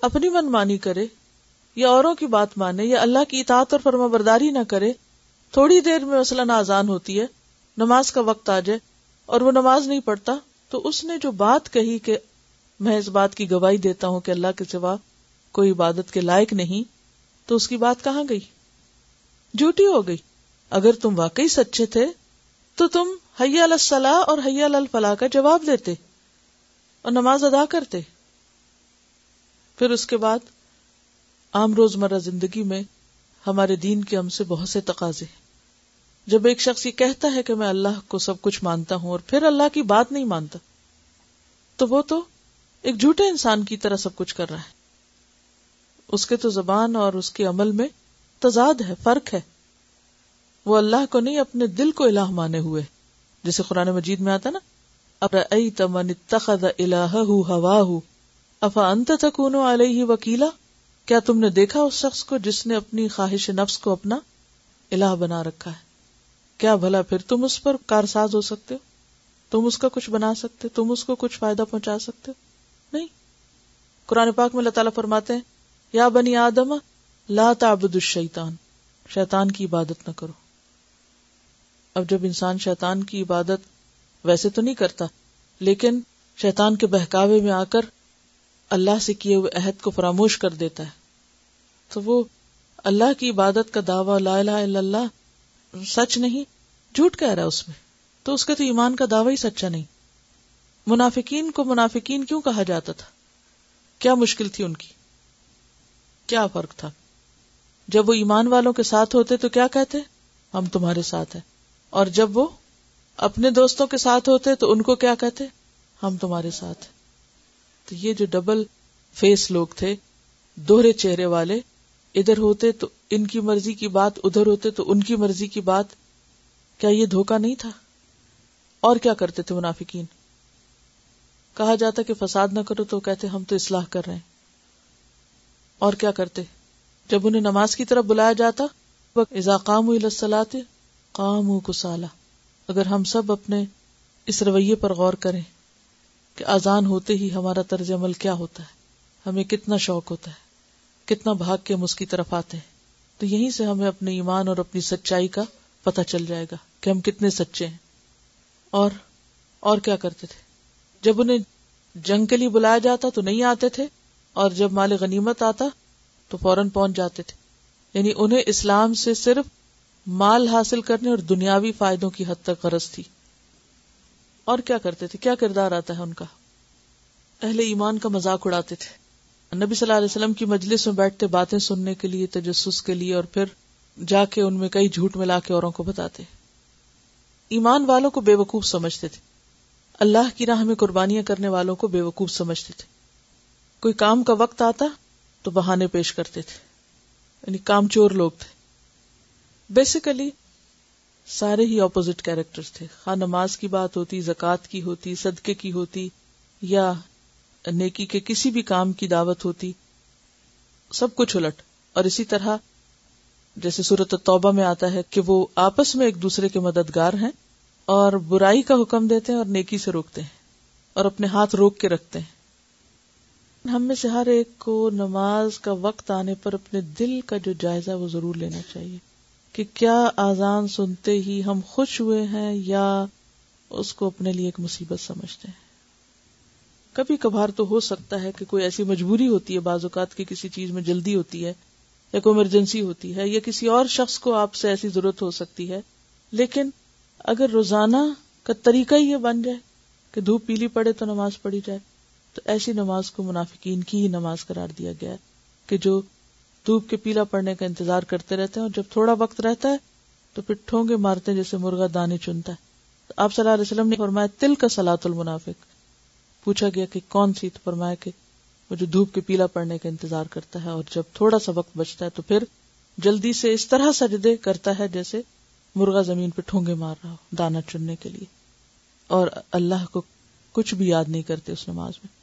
اپنی من مانی کرے یا اوروں کی بات مانے یا اللہ کی اطاعت اور فرما برداری نہ کرے، تھوڑی دیر میں مثلاً آزان ہوتی ہے، نماز کا وقت آ جائے اور وہ نماز نہیں پڑھتا، تو اس نے جو بات کہی کہ میں اس بات کی گواہی دیتا ہوں کہ اللہ کے سوا کوئی عبادت کے لائق نہیں، تو اس کی بات کہاں گئی؟ جھوٹی ہو گئی۔ اگر تم واقعی سچے تھے، تو تم حیا الصلاح اور حیا الفلاح کا جواب دیتے اور نماز ادا کرتے۔ پھر اس کے بعد عام روز مرہ زندگی میں ہمارے دین کے ہم سے بہت سے تقاضے جب ایک شخص یہ کہتا ہے کہ میں اللہ کو سب کچھ مانتا ہوں اور پھر اللہ کی بات نہیں مانتا، تو وہ تو ایک جھوٹے انسان کی طرح سب کچھ کر رہا ہے۔ اس کے تو زبان اور اس کے عمل میں تضاد ہے، فرق ہے۔ وہ اللہ کو نہیں، اپنے دل کو الہ مانے ہوئے۔ جیسے قرآن مجید میں آتا نا تمن ہوا افا انت تکون علیہ وکیلا؟ کیا تم نے دیکھا اس شخص کو جس نے اپنی خواہش نفس کو اپنا الہ بنا رکھا ہے؟ کیا بھلا پھر تم اس پر کارساز ہو سکتے ہو؟ تم اس کا کچھ بنا سکتے تم اس کو کچھ فائدہ پہنچا سکتے ہو؟ نہیں قرآن پاک میں اللہ تعالیٰ فرماتے ہیں، یا بنی آدم، لا تعبد الشیطان، شیطان کی عبادت نہ کرو۔ اب جب انسان شیطان کی عبادت ویسے تو نہیں کرتا، لیکن شیطان کے بہکاوے میں آ کر اللہ سے کیے ہوئے عہد کو فراموش کر دیتا ہے۔ تو وہ اللہ کی عبادت کا دعوی لا الہ الا اللہ سچ نہیں، جھوٹ کہہ رہا ہے اس میں۔ تو اس کا تو ایمان کا دعوی ہی سچا نہیں۔ منافقین کو منافقین کیوں کہا جاتا تھا؟ کیا مشکل تھی ان کی؟ کیا فرق تھا؟ جب وہ ایمان والوں کے ساتھ ہوتے تو کیا کہتے؟ ہم تمہارے ساتھ ہیں۔ اور جب وہ اپنے دوستوں کے ساتھ ہوتے تو ان کو کیا کہتے؟ ہم تمہارے ساتھ ہیں۔ تو یہ جو ڈبل فیس لوگ تھے، دوہرے چہرے والے، ادھر ہوتے تو ان کی مرضی کی بات، ادھر ہوتے تو ان کی مرضی کی بات، کیا یہ دھوکا نہیں تھا؟ اور کیا کرتے تھے منافقین؟ کہا جاتا کہ فساد نہ کرو تو کہتے ہم تو اصلاح کر رہے ہیں۔ اور کیا کرتے؟ جب انہیں نماز کی طرف بلایا جاتا اضاقام قام کو سالہ اگر ہم سب اپنے اس رویے پر غور کریں کہ آزان ہوتے ہی ہمارا طرز عمل کیا ہوتا ہے؟ ہمیں کتنا شوق ہوتا ہے، کتنا بھاگ کے ہم اس کی طرف آتے ہیں۔ تو یہیں سے ہمیں اپنے ایمان اور اپنی سچائی کا پتہ چل جائے گا کہ ہم کتنے سچے ہیں۔ اور اور کیا کرتے تھے؟ جب انہیں جنگ کے لیے بلایا جاتا تو نہیں آتے تھے اور جب مال غنیمت آتا تو فوراً پہنچ جاتے تھے۔ یعنی انہیں اسلام سے صرف مال حاصل کرنے اور دنیاوی فائدوں کی حد تک غرض تھی۔ اور کیا کرتے تھے؟ کیا کردار آتا ہے ان کا؟ اہل ایمان کا مذاق اڑاتے تھے۔ نبی صلی اللہ علیہ وسلم کی مجلس میں بیٹھتے باتیں سننے کے لیے، تجسس کے لیے اور پھر جا کے ان میں کئی جھوٹ ملا کے اوروں کو بتاتے۔ ایمان والوں کو بے وقوف سمجھتے تھے۔ اللہ کی راہ میں قربانیاں کرنے والوں کو بے وقوف سمجھتے تھے۔ کوئی کام کا وقت آتا تو بہانے پیش کرتے تھے۔ یعنی کام چور لوگ تھے۔ بیسیکلی سارے ہی اپوزٹ کیریکٹر تھے۔ خواہ نماز کی بات ہوتی، زکوٰۃ کی ہوتی، صدقے کی ہوتی، یا نیکی کے کسی بھی کام کی دعوت ہوتی، سب کچھ الٹ۔ اور اسی طرح جیسے صورت توبہ میں آتا ہے کہ وہ آپس میں ایک دوسرے کے مددگار ہیں اور برائی کا حکم دیتے ہیں اور نیکی سے روکتے ہیں اور اپنے ہاتھ روک کے رکھتے ہیں۔ ہم میں سے ہر ایک کو نماز کا وقت آنے پر اپنے دل کا جو جائزہ وہ ضرور لینا چاہیے کہ کیا آزان سنتے ہی ہم خوش ہوئے ہیں یا اس کو اپنے لیے ایک مصیبت سمجھتے ہیں۔ کبھی کبھار تو ہو سکتا ہے کہ کوئی ایسی مجبوری ہوتی ہے بعض اوقات کی کسی چیز میں جلدی ہوتی ہے یا کوئی ایمرجنسی ہوتی ہے یا کسی اور شخص کو آپ سے ایسی ضرورت ہو سکتی ہے، لیکن اگر روزانہ کا طریقہ ہی یہ بن جائے کہ دھوپ پیلی پڑے تو نماز پڑھی جائے، تو ایسی نماز کو منافقین کی ہی نماز قرار دیا گیا ہے کہ جو دھوپ کے پیلا پڑنے کا انتظار کرتے رہتے ہیں اور جب تھوڑا وقت رہتا ہے تو پھر ٹھونگے مارتے ہیں جیسے مرغا دانے چنتا ہے۔ آپ صلی اللہ علیہ وسلم نے فرمایا، تل کا سلاۃ المنافق۔ پوچھا گیا کہ کون سی؟ تو فرمایا کہ وہ جو دھوپ کے پیلا پڑنے کا انتظار کرتا ہے اور جب تھوڑا سا وقت بچتا ہے تو پھر جلدی سے اس طرح سجدے کرتا ہے جیسے مرغا زمین پہ ٹھونگے مار رہا ہو دانا چننے کے لیے۔ اور اللہ کو کچھ بھی یاد نہیں کرتے اس نماز میں۔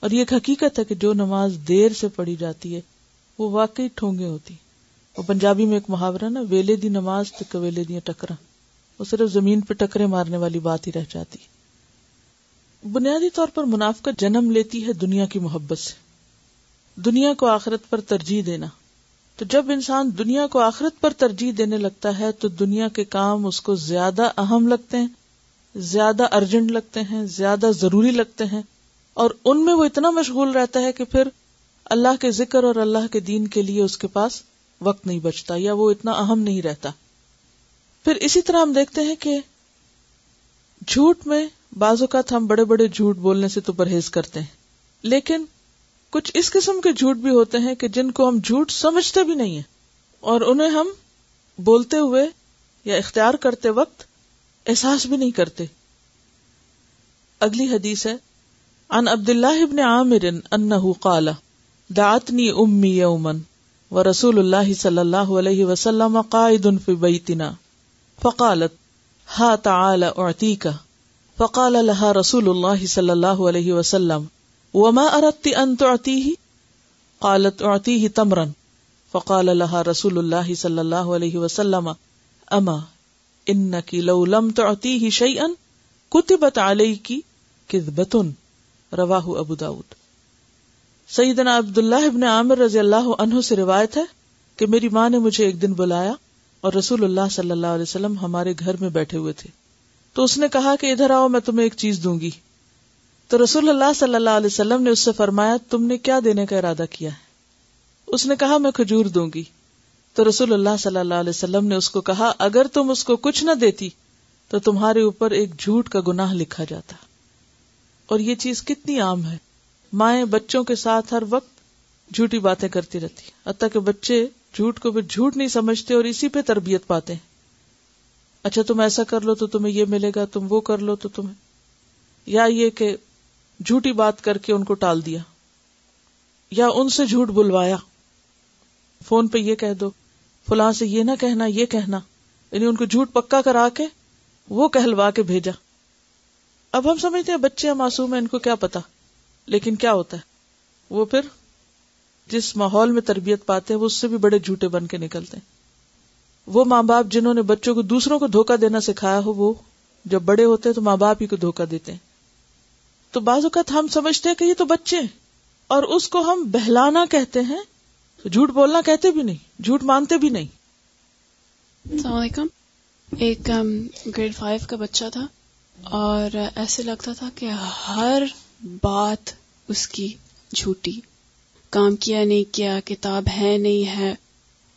اور یہ ایک حقیقت ہے کہ جو نماز دیر سے پڑھی جاتی ہے، وہ واقعی ٹھونگے ہوتی۔ اور پنجابی میں ایک محاورہ نا، ویلے دی نماز تو ویلے دیا ٹکرا وہ صرف زمین پہ ٹکرے مارنے والی بات ہی رہ جاتی۔ بنیادی طور پر منافقت جنم لیتی ہے دنیا کی محبت سے۔ دنیا کو آخرت پر ترجیح دینا۔ تو جب انسان دنیا کو آخرت پر ترجیح دینے لگتا ہے تو دنیا کے کام اس کو زیادہ اہم لگتے ہیں، زیادہ ارجنٹ لگتے ہیں، زیادہ ضروری لگتے ہیں۔ اور ان میں وہ اتنا مشغول رہتا ہے کہ پھر اللہ کے ذکر اور اللہ کے دین کے لیے اس کے پاس وقت نہیں بچتا یا وہ اتنا اہم نہیں رہتا۔ پھر اسی طرح ہم دیکھتے ہیں کہ جھوٹ میں بعض اوقات ہم بڑے بڑے جھوٹ بولنے سے تو پرہیز کرتے ہیں، لیکن کچھ اس قسم کے جھوٹ بھی ہوتے ہیں کہ جن کو ہم جھوٹ سمجھتے بھی نہیں ہیں۔ اور انہیں ہم بولتے ہوئے یا اختیار کرتے وقت احساس بھی نہیں کرتے۔ اگلی حدیث ہے ان عبد اللہ ابن عامر انه قال، دعتنی امی یومن و رسول اللہ صلی اللہ علیہ وسلم قائد فی بیتنا۔ فقالت، ہا تعال اعطیک فقال لها رسول اللہ صلی اللہ علیہ وسلم وما اردت ان تعطیه قالت اعطیه تمرا. فقال لها رسول اللہ صلی اللہ علیہ وسلم اما انك لو لم تعطیه شيئا كتبت عليك كذبة۔ رواہ ابو داود۔ سیدنا عبداللہ ابن عامر رضی اللہ عنہ سے روایت ہے کہ میری ماں نے مجھے ایک دن بلایا اور رسول اللہ صلی اللہ علیہ وسلم ہمارے گھر میں بیٹھے ہوئے تھے۔ تو اس نے کہا کہ ادھر آؤ، میں تمہیں ایک چیز دوں گی۔ تو رسول اللہ صلی اللہ علیہ وسلم نے اس سے فرمایا، تم نے کیا دینے کا ارادہ کیا؟ ہے اس نے کہا، میں کھجور دوں گی۔ تو رسول اللہ صلی اللہ علیہ وسلم نے اس کو کہا، اگر تم اس کو کچھ نہ دیتی، تو تمہارے اوپر ایک جھوٹ کا گناہ لکھا جاتا۔ اور یہ چیز کتنی عام ہے۔ مائیں بچوں کے ساتھ ہر وقت جھوٹی باتیں کرتی رہتی حتیٰ کہ بچے جھوٹ کو بھی جھوٹ نہیں سمجھتے اور اسی پہ تربیت پاتے ہیں۔ اچھا تم ایسا کر لو تو تمہیں یہ ملے گا، تم وہ کر لو تو تمہیں۔ یا یہ کہ جھوٹی بات کر کے ان کو ٹال دیا یا ان سے جھوٹ بلوایا۔ فون پہ یہ کہہ دو، فلاں سے یہ نہ کہنا، یہ کہنا۔ یعنی ان کو جھوٹ پکا کرا کے وہ کہلوا کے بھیجا۔ اب ہم سمجھتے ہیں بچے معصوم ہیں، ان کو کیا پتا۔ لیکن کیا ہوتا ہے؟ وہ پھر جس ماحول میں تربیت پاتے ہیں، وہ اس سے بھی بڑے جھوٹے بن کے نکلتے ہیں۔ وہ ماں باپ جنہوں نے بچوں کو دوسروں کو دھوکا دینا سکھایا ہو، وہ جب بڑے ہوتے ہیں تو ماں باپ ہی کو دھوکا دیتے ہیں۔ تو بعض اوقات ہم سمجھتے ہیں کہ یہ تو بچے اور اس کو ہم بہلانا کہتے ہیں تو جھوٹ بولنا کہتے بھی نہیں، جھوٹ مانتے بھی نہیں۔ السلام علیکم۔ ایک گریڈ فائیو کا بچہ تھا اور ایسے لگتا تھا کہ ہر بات اس کی جھوٹی، کام کیا نہیں کیا، کتاب ہے نہیں ہے،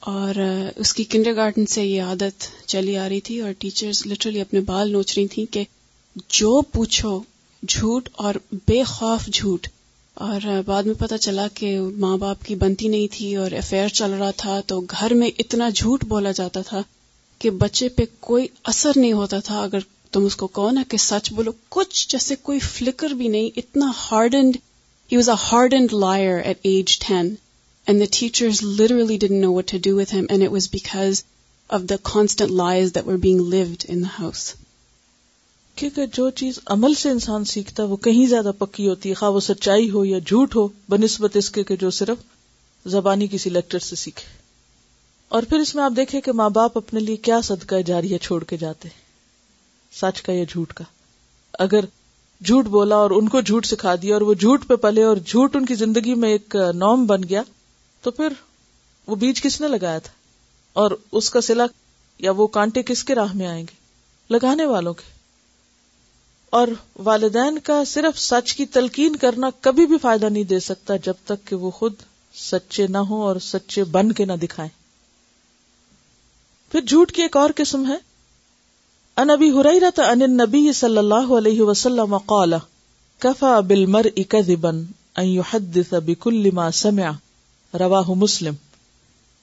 اور اس کی کنڈر گارڈن سے یہ عادت چلی آ رہی تھی اور ٹیچرز لٹرلی اپنے بال نوچ رہی تھیں کہ جو پوچھو جھوٹ اور بے خوف جھوٹ۔ اور بعد میں پتہ چلا کہ ماں باپ کی بنتی نہیں تھی اور افیئر چل رہا تھا، تو گھر میں اتنا جھوٹ بولا جاتا تھا کہ بچے پہ کوئی اثر نہیں ہوتا تھا۔ اگر تم اس کو کون ہے کہ سچ بولو، کچھ جیسے کوئی فلکر بھی نہیں، اتنا hard and he was a hard and liar at age ten and the teachers literally done know what to do with him and it was because of the constant lies that were being lived in house کیونکہ جو چیز عمل سے انسان سیکھتا ہے، وہ کہیں زیادہ پکی ہوتی ہے، خواہ وہ سچائی ہو یا جھوٹ ہو، بنسبت اس کے کہ جو صرف زبانی کسی لیکچر سے سیکھے۔ اور پھر اس میں آپ دیکھیں کہ ماں باپ اپنے لیے کیا صدقہ جاریہ چھوڑ کے جاتے سچ کا یا جھوٹ کا۔ اگر جھوٹ بولا اور ان کو جھوٹ سکھا دیا اور وہ جھوٹ پہ پلے اور جھوٹ ان کی زندگی میں ایک نوم بن گیا، تو پھر وہ بیج کس نے لگایا تھا؟ اور اس کا سلا یا وہ کانٹے کس کے راہ میں آئیں گے؟ لگانے والوں کے۔ اور والدین کا صرف سچ کی تلقین کرنا کبھی بھی فائدہ نہیں دے سکتا جب تک کہ وہ خود سچے نہ ہوں اور سچے بن کے نہ دکھائیں۔ پھر جھوٹ کی ایک اور قسم ہے۔ ان ابی حریرت ان النبی صلی اللہ علیہ وسلم قال، کفا بالمرء كذبا ان يحدث بكل ما سمع. رواہ مسلم۔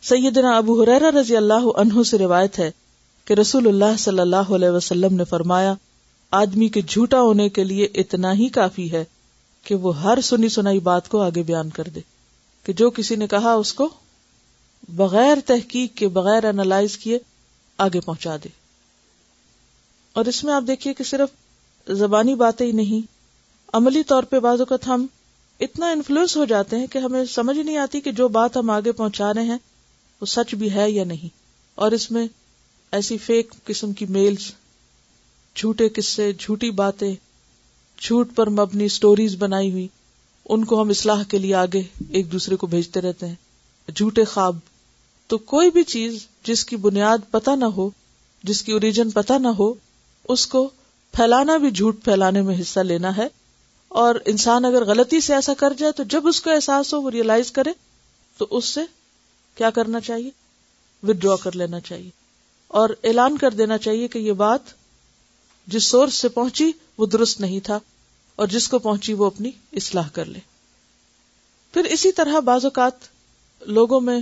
سیدنا ابو حریرہ رضی اللہ عنہ سے روایت ہے کہ رسول اللہ صلی اللہ علیہ وسلم نے فرمایا آدمی کے جھوٹا ہونے کے لیے اتنا ہی کافی ہے کہ وہ ہر سنی سنائی بات کو آگے بیان کر دے کہ جو کسی نے کہا اس کو بغیر تحقیق کے، بغیر انالائز کیے آگے پہنچا دے۔ اور اس میں آپ دیکھیے کہ صرف زبانی باتیں ہی نہیں، عملی طور پہ بعض اوقات ہم اتنا انفلوئنس ہو جاتے ہیں کہ ہمیں سمجھ نہیں آتی کہ جو بات ہم آگے پہنچا رہے ہیں وہ سچ بھی ہے یا نہیں۔ اور اس میں ایسی فیک قسم کی میلز جھوٹے قصے، جھوٹی باتیں، جھوٹ پر مبنی سٹوریز بنائی ہوئی، ان کو ہم اصلاح کے لیے آگے ایک دوسرے کو بھیجتے رہتے ہیں۔ جھوٹے خواب۔ تو کوئی بھی چیز جس کی بنیاد پتہ نہ ہو، جس کی اوریجن پتہ نہ ہو، اس کو پھیلانا بھی جھوٹ پھیلانے میں حصہ لینا ہے۔ اور انسان اگر غلطی سے ایسا کر جائے تو جب اس کو احساس ہو، وہ ریئلائز کرے، تو اس سے کیا کرنا چاہیے؟ ودرا کر لینا چاہیے۔ اور اعلان کر دینا چاہیے کہ یہ بات جس سورس سے پہنچی وہ درست نہیں تھا اور جس کو پہنچی وہ اپنی اصلاح کر لے۔ پھر اسی طرح بعض اوقات لوگوں میں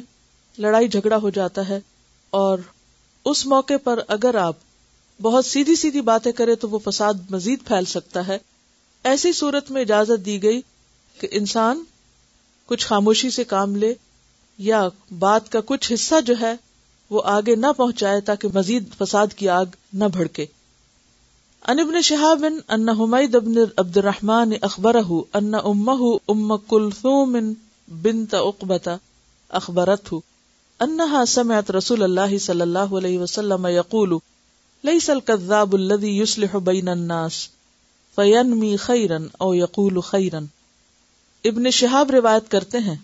لڑائی جھگڑا ہو جاتا ہے اور اس موقع پر اگر آپ بہت سیدھی سیدھی باتیں کرے تو وہ فساد مزید پھیل سکتا ہے۔ ایسی صورت میں اجازت دی گئی کہ انسان کچھ خاموشی سے کام لے یا بات کا کچھ حصہ جو ہے وہ آگے نہ پہنچائے تاکہ مزید فساد کی آگ نہ بھڑکے۔ ان ابن شہاب ان حمید ابن عبد الرحمن اخبرہ ان امہ ام کلثوم بنت عقبہ اخبرته انها سمعت رسول الله صلی اللہ علیہ وسلم یقول، لیس الكذاب الذي يصلح بين الناس، فینمی خیرا او یقول خیرا ابن شہاب روایت کرتے ہیں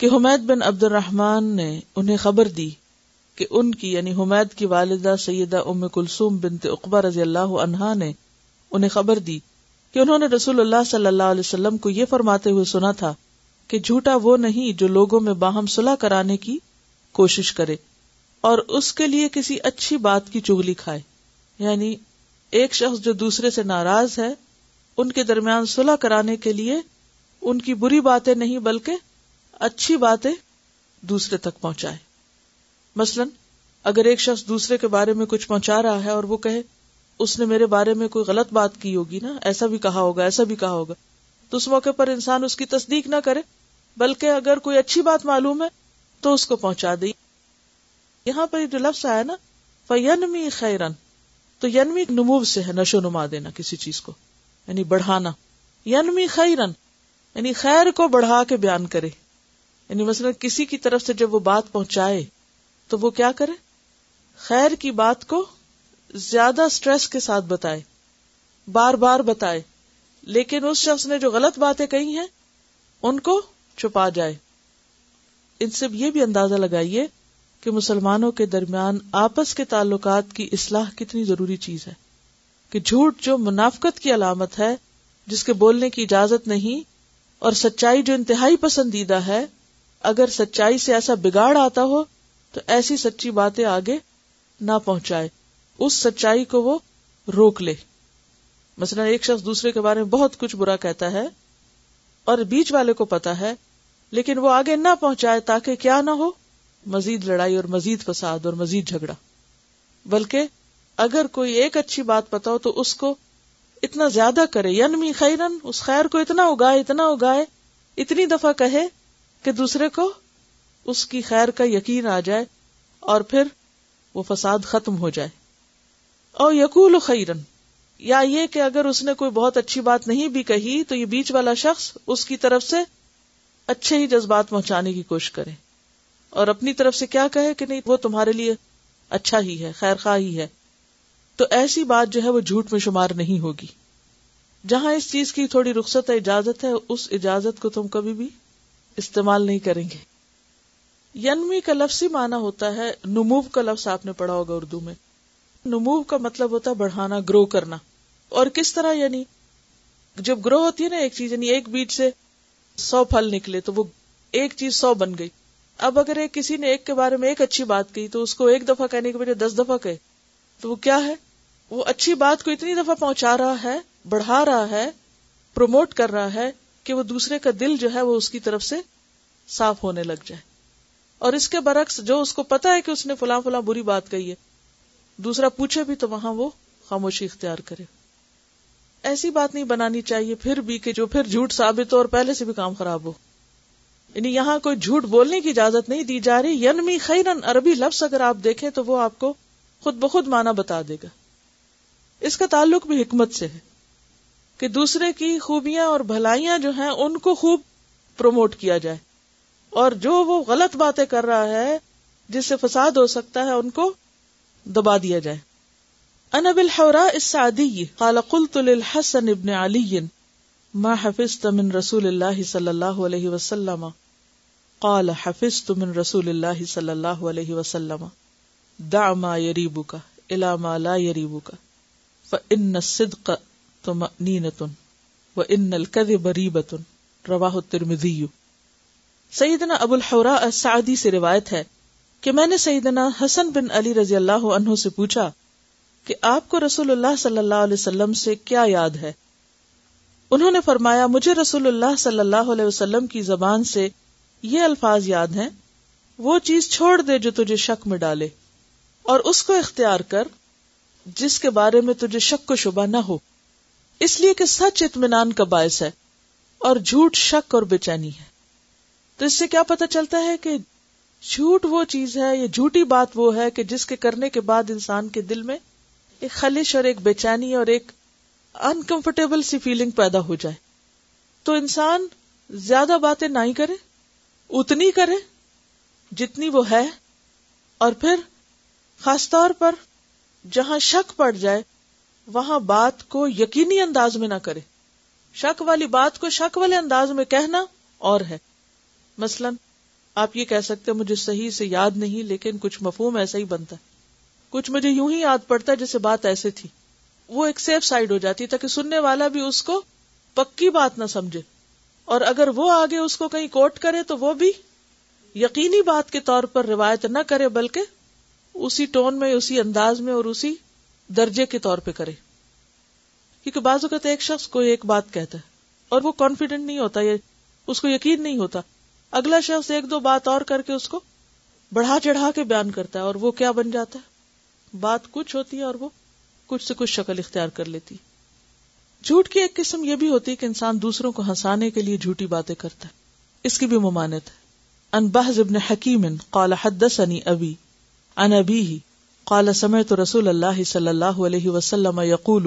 کہ حمید بن عبد الرحمن نے انہیں خبر دی کہ ان کی یعنی حمید کی والدہ سیدہ ام کلثوم بنت اقبا رضی اللہ عنہا نے انہیں خبر دی کہ انہوں نے رسول اللہ صلی اللہ علیہ وسلم کو یہ فرماتے ہوئے سنا تھا کہ جھوٹا وہ نہیں جو لوگوں میں باہم صلح کرانے کی کوشش کرے اور اس کے لیے کسی اچھی بات کی چگلی کھائے۔ یعنی ایک شخص جو دوسرے سے ناراض ہے، ان کے درمیان صلح کرانے کے لیے ان کی بری باتیں نہیں بلکہ اچھی باتیں دوسرے تک پہنچائے۔ مثلا، اگر ایک شخص دوسرے کے بارے میں کچھ پہنچا رہا ہے اور وہ کہے، اس نے میرے بارے میں کوئی غلط بات کی ہوگی نا، ایسا بھی کہا ہوگا، ایسا بھی کہا ہوگا۔ تو اس موقع پر انسان اس کی تصدیق نہ کرے، بلکہ اگر کوئی اچھی بات معلوم ہے، تو اس کو پہنچا دے۔ یہاں پر جو لفظ آیا نا فینمی خیرن تو ینمی نمو سے ہے، نشو نما دینا کسی چیز کو یعنی بڑھانا۔ ینمی خیرن یعنی خیر کو بڑھا کے بیان کرے۔ یعنی مثلا کسی کی طرف سے جب وہ بات پہنچائے تو وہ کیا کرے؟ خیر کی بات کو زیادہ سٹریس کے ساتھ بتائے، بار بار بتائے، لیکن اس شخص نے جو غلط باتیں کہی ہیں، ان کو چھپا جائے۔ ان سے یہ بھی اندازہ لگائیے کہ مسلمانوں کے درمیان آپس کے تعلقات کی اصلاح کتنی ضروری چیز ہے، کہ جھوٹ جو منافقت کی علامت ہے، جس کے بولنے کی اجازت نہیں، اور سچائی جو انتہائی پسندیدہ ہے، اگر سچائی سے ایسا بگاڑ آتا ہو تو ایسی سچی باتیں آگے نہ پہنچائے۔ اس سچائی کو وہ روک لے۔ مثلا ایک شخص دوسرے کے بارے میں بہت کچھ برا کہتا ہے اور بیچ والے کو پتا ہے، لیکن وہ آگے نہ پہنچائے تاکہ کیا نہ ہو، مزید لڑائی اور مزید فساد اور مزید جھگڑا۔ بلکہ اگر کوئی ایک اچھی بات پتا ہو تو اس کو اتنا زیادہ کرے، ینمی خیرن اس خیر کو اتنا اگائے اتنا اگائے، اتنی دفعہ کہے کہ دوسرے کو اس کی خیر کا یقین آ جائے اور پھر وہ فساد ختم ہو جائے۔ اور یقول خیرن، یا یہ کہ اگر اس نے کوئی بہت اچھی بات نہیں بھی کہی تو یہ بیچ والا شخص اس کی طرف سے اچھے ہی جذبات پہنچانے کی کوشش کرے۔ اور اپنی طرف سے کیا کہے کہ نہیں، وہ تمہارے لیے اچھا ہی ہے، خیر خواہ ہی ہے۔ تو ایسی بات جو ہے وہ جھوٹ میں شمار نہیں ہوگی۔ جہاں اس چیز کی تھوڑی رخصت اجازت ہے، اس اجازت کو تم کبھی بھی استعمال نہیں کریں گے۔ ینمی کا لفظ ہی مانا ہوتا ہے نمو کا لفظ آپ نے پڑھا ہوگا اردو میں۔ نمو کا مطلب ہوتا ہے بڑھانا، گرو کرنا۔ اور کس طرح یعنی جب گرو ہوتی ہے نا ایک چیز یعنی ایک بیج سے سو پھل نکلے تو وہ ایک چیز سو بن گئی۔ اب اگر ایک کسی نے ایک کے بارے میں ایک اچھی بات کی تو اس کو ایک دفعہ کہنے کے بجائے دس دفعہ کہے۔ تو وہ کیا ہے؟ وہ اچھی بات کو اتنی دفعہ پہنچا رہا ہے، بڑھا رہا ہے، پروموٹ کر رہا ہے کہ وہ دوسرے کا دل جو ہے وہ اس کی طرف سے صاف ہونے لگ جائے۔ اور اس کے برعکس جو اس کو پتا ہے کہ اس نے فلاں فلاں بری بات کہی ہے، دوسرا پوچھے بھی تو وہاں وہ خاموشی اختیار کرے۔ ایسی بات نہیں بنانی چاہیے پھر بھی کہ جو پھر جھوٹ ثابت ہو اور پہلے سے بھی کام خراب ہو۔ یعنی یہاں کوئی جھوٹ بولنے کی اجازت نہیں دی جا رہی۔ ینمی خیرن عربی لفظ اگر آپ دیکھیں تو وہ آپ کو خود بخود مانا بتا دے گا۔ اس کا تعلق بھی حکمت سے ہے کہ دوسرے کی خوبیاں اور بھلائیاں جو ہیں، ان کو خوب پروموٹ کیا جائے۔ اور جو وہ غلط باتیں کر رہا ہے، جس سے فساد ہو سکتا ہے، ان کو دبا دیا جائے۔ ان ابل الحوراء السعدی، قال قلت للحسن ابن علی، ما حفظت من رسول اللہ صلی اللہ علیہ وسلم۔ قال، حفظت من رسول اللہ صلی اللہ علیہ وسلم۔ دع ما يريبك الى ما لا يريبك فان الصدق طمأنينة وان الكذب ريبة رواه الترمذي سیدنا ابو الحوراء السعدی سے روایت ہے کہ میں نے سیدنا حسن بن علی رضی اللہ عنہ سے پوچھا کہ آپ کو رسول اللہ صلی اللہ علیہ وسلم سے کیا یاد ہے؟ انہوں نے فرمایا، مجھے رسول اللہ صلی اللہ علیہ وسلم کی زبان سے یہ الفاظ یاد ہیں، وہ چیز چھوڑ دے جو تجھے شک میں ڈالے، اور اس کو اختیار کر، جس کے بارے میں تجھے شک کو شبہ نہ ہو۔ اس لیے کہ سچ اطمینان کا باعث ہے، اور جھوٹ شک اور بے چینی ہے۔ تو اس سے کیا پتا چلتا ہے کہ جھوٹ وہ چیز ہے یہ جھوٹی بات وہ ہے کہ جس کے کرنے کے بعد انسان کے دل میں ایک خلش اور ایک بے چینی اور ایک انکمفرٹیبل سی فیلنگ پیدا ہو جائے۔ تو انسان زیادہ باتیں نہیں کرے، اتنی کرے جتنی وہ ہے، اور پھر خاص طور پر جہاں شک پڑ جائے، وہاں بات کو یقینی انداز میں نہ کرے۔ شک والی بات کو شک والے انداز میں کہنا اور ہے۔ مثلا، آپ یہ کہہ سکتے مجھے صحیح سے یاد نہیں، لیکن کچھ مفہوم ایسا ہی بنتا ہے۔ کچھ مجھے یوں ہی یاد پڑتا ہے جیسے بات ایسے تھی۔ وہ ایک سیف سائڈ ہو جاتی، تاکہ سننے والا بھی اس کو پکی بات نہ سمجھے۔ اور اگر وہ آگے اس کو کہیں کوٹ کرے، تو وہ بھی یقینی بات کے طور پر روایت نہ کرے، بلکہ اسی ٹون میں، اسی انداز میں اور اسی درجے کے طور پہ کرے۔ کیونکہ بعض اوقات ایک شخص کوئی ایک بات کہتا ہے اور وہ کانفیڈنٹ نہیں ہوتا یہ اس کو یقین نہیں ہوتا۔ اگلا شخص ایک دو بات اور کر کے اس کو بڑھا چڑھا کے بیان کرتا ہے اور وہ کیا بن جاتا ہے؟ بات کچھ ہوتی ہے اور وہ کچھ سے کچھ شکل اختیار کر لیتی جھوٹ کی ایک قسم یہ بھی ہوتی ہے کہ انسان دوسروں کو ہنسانے کے لیے جھوٹی باتیں کرتا ہے۔ اس کی بھی ممانت ہے۔ ان بحز ابن حکیم قال حدثني ابی ان ابی ہی قال سمعت رسول اللہ صلی اللہ علیہ وسلم یقول،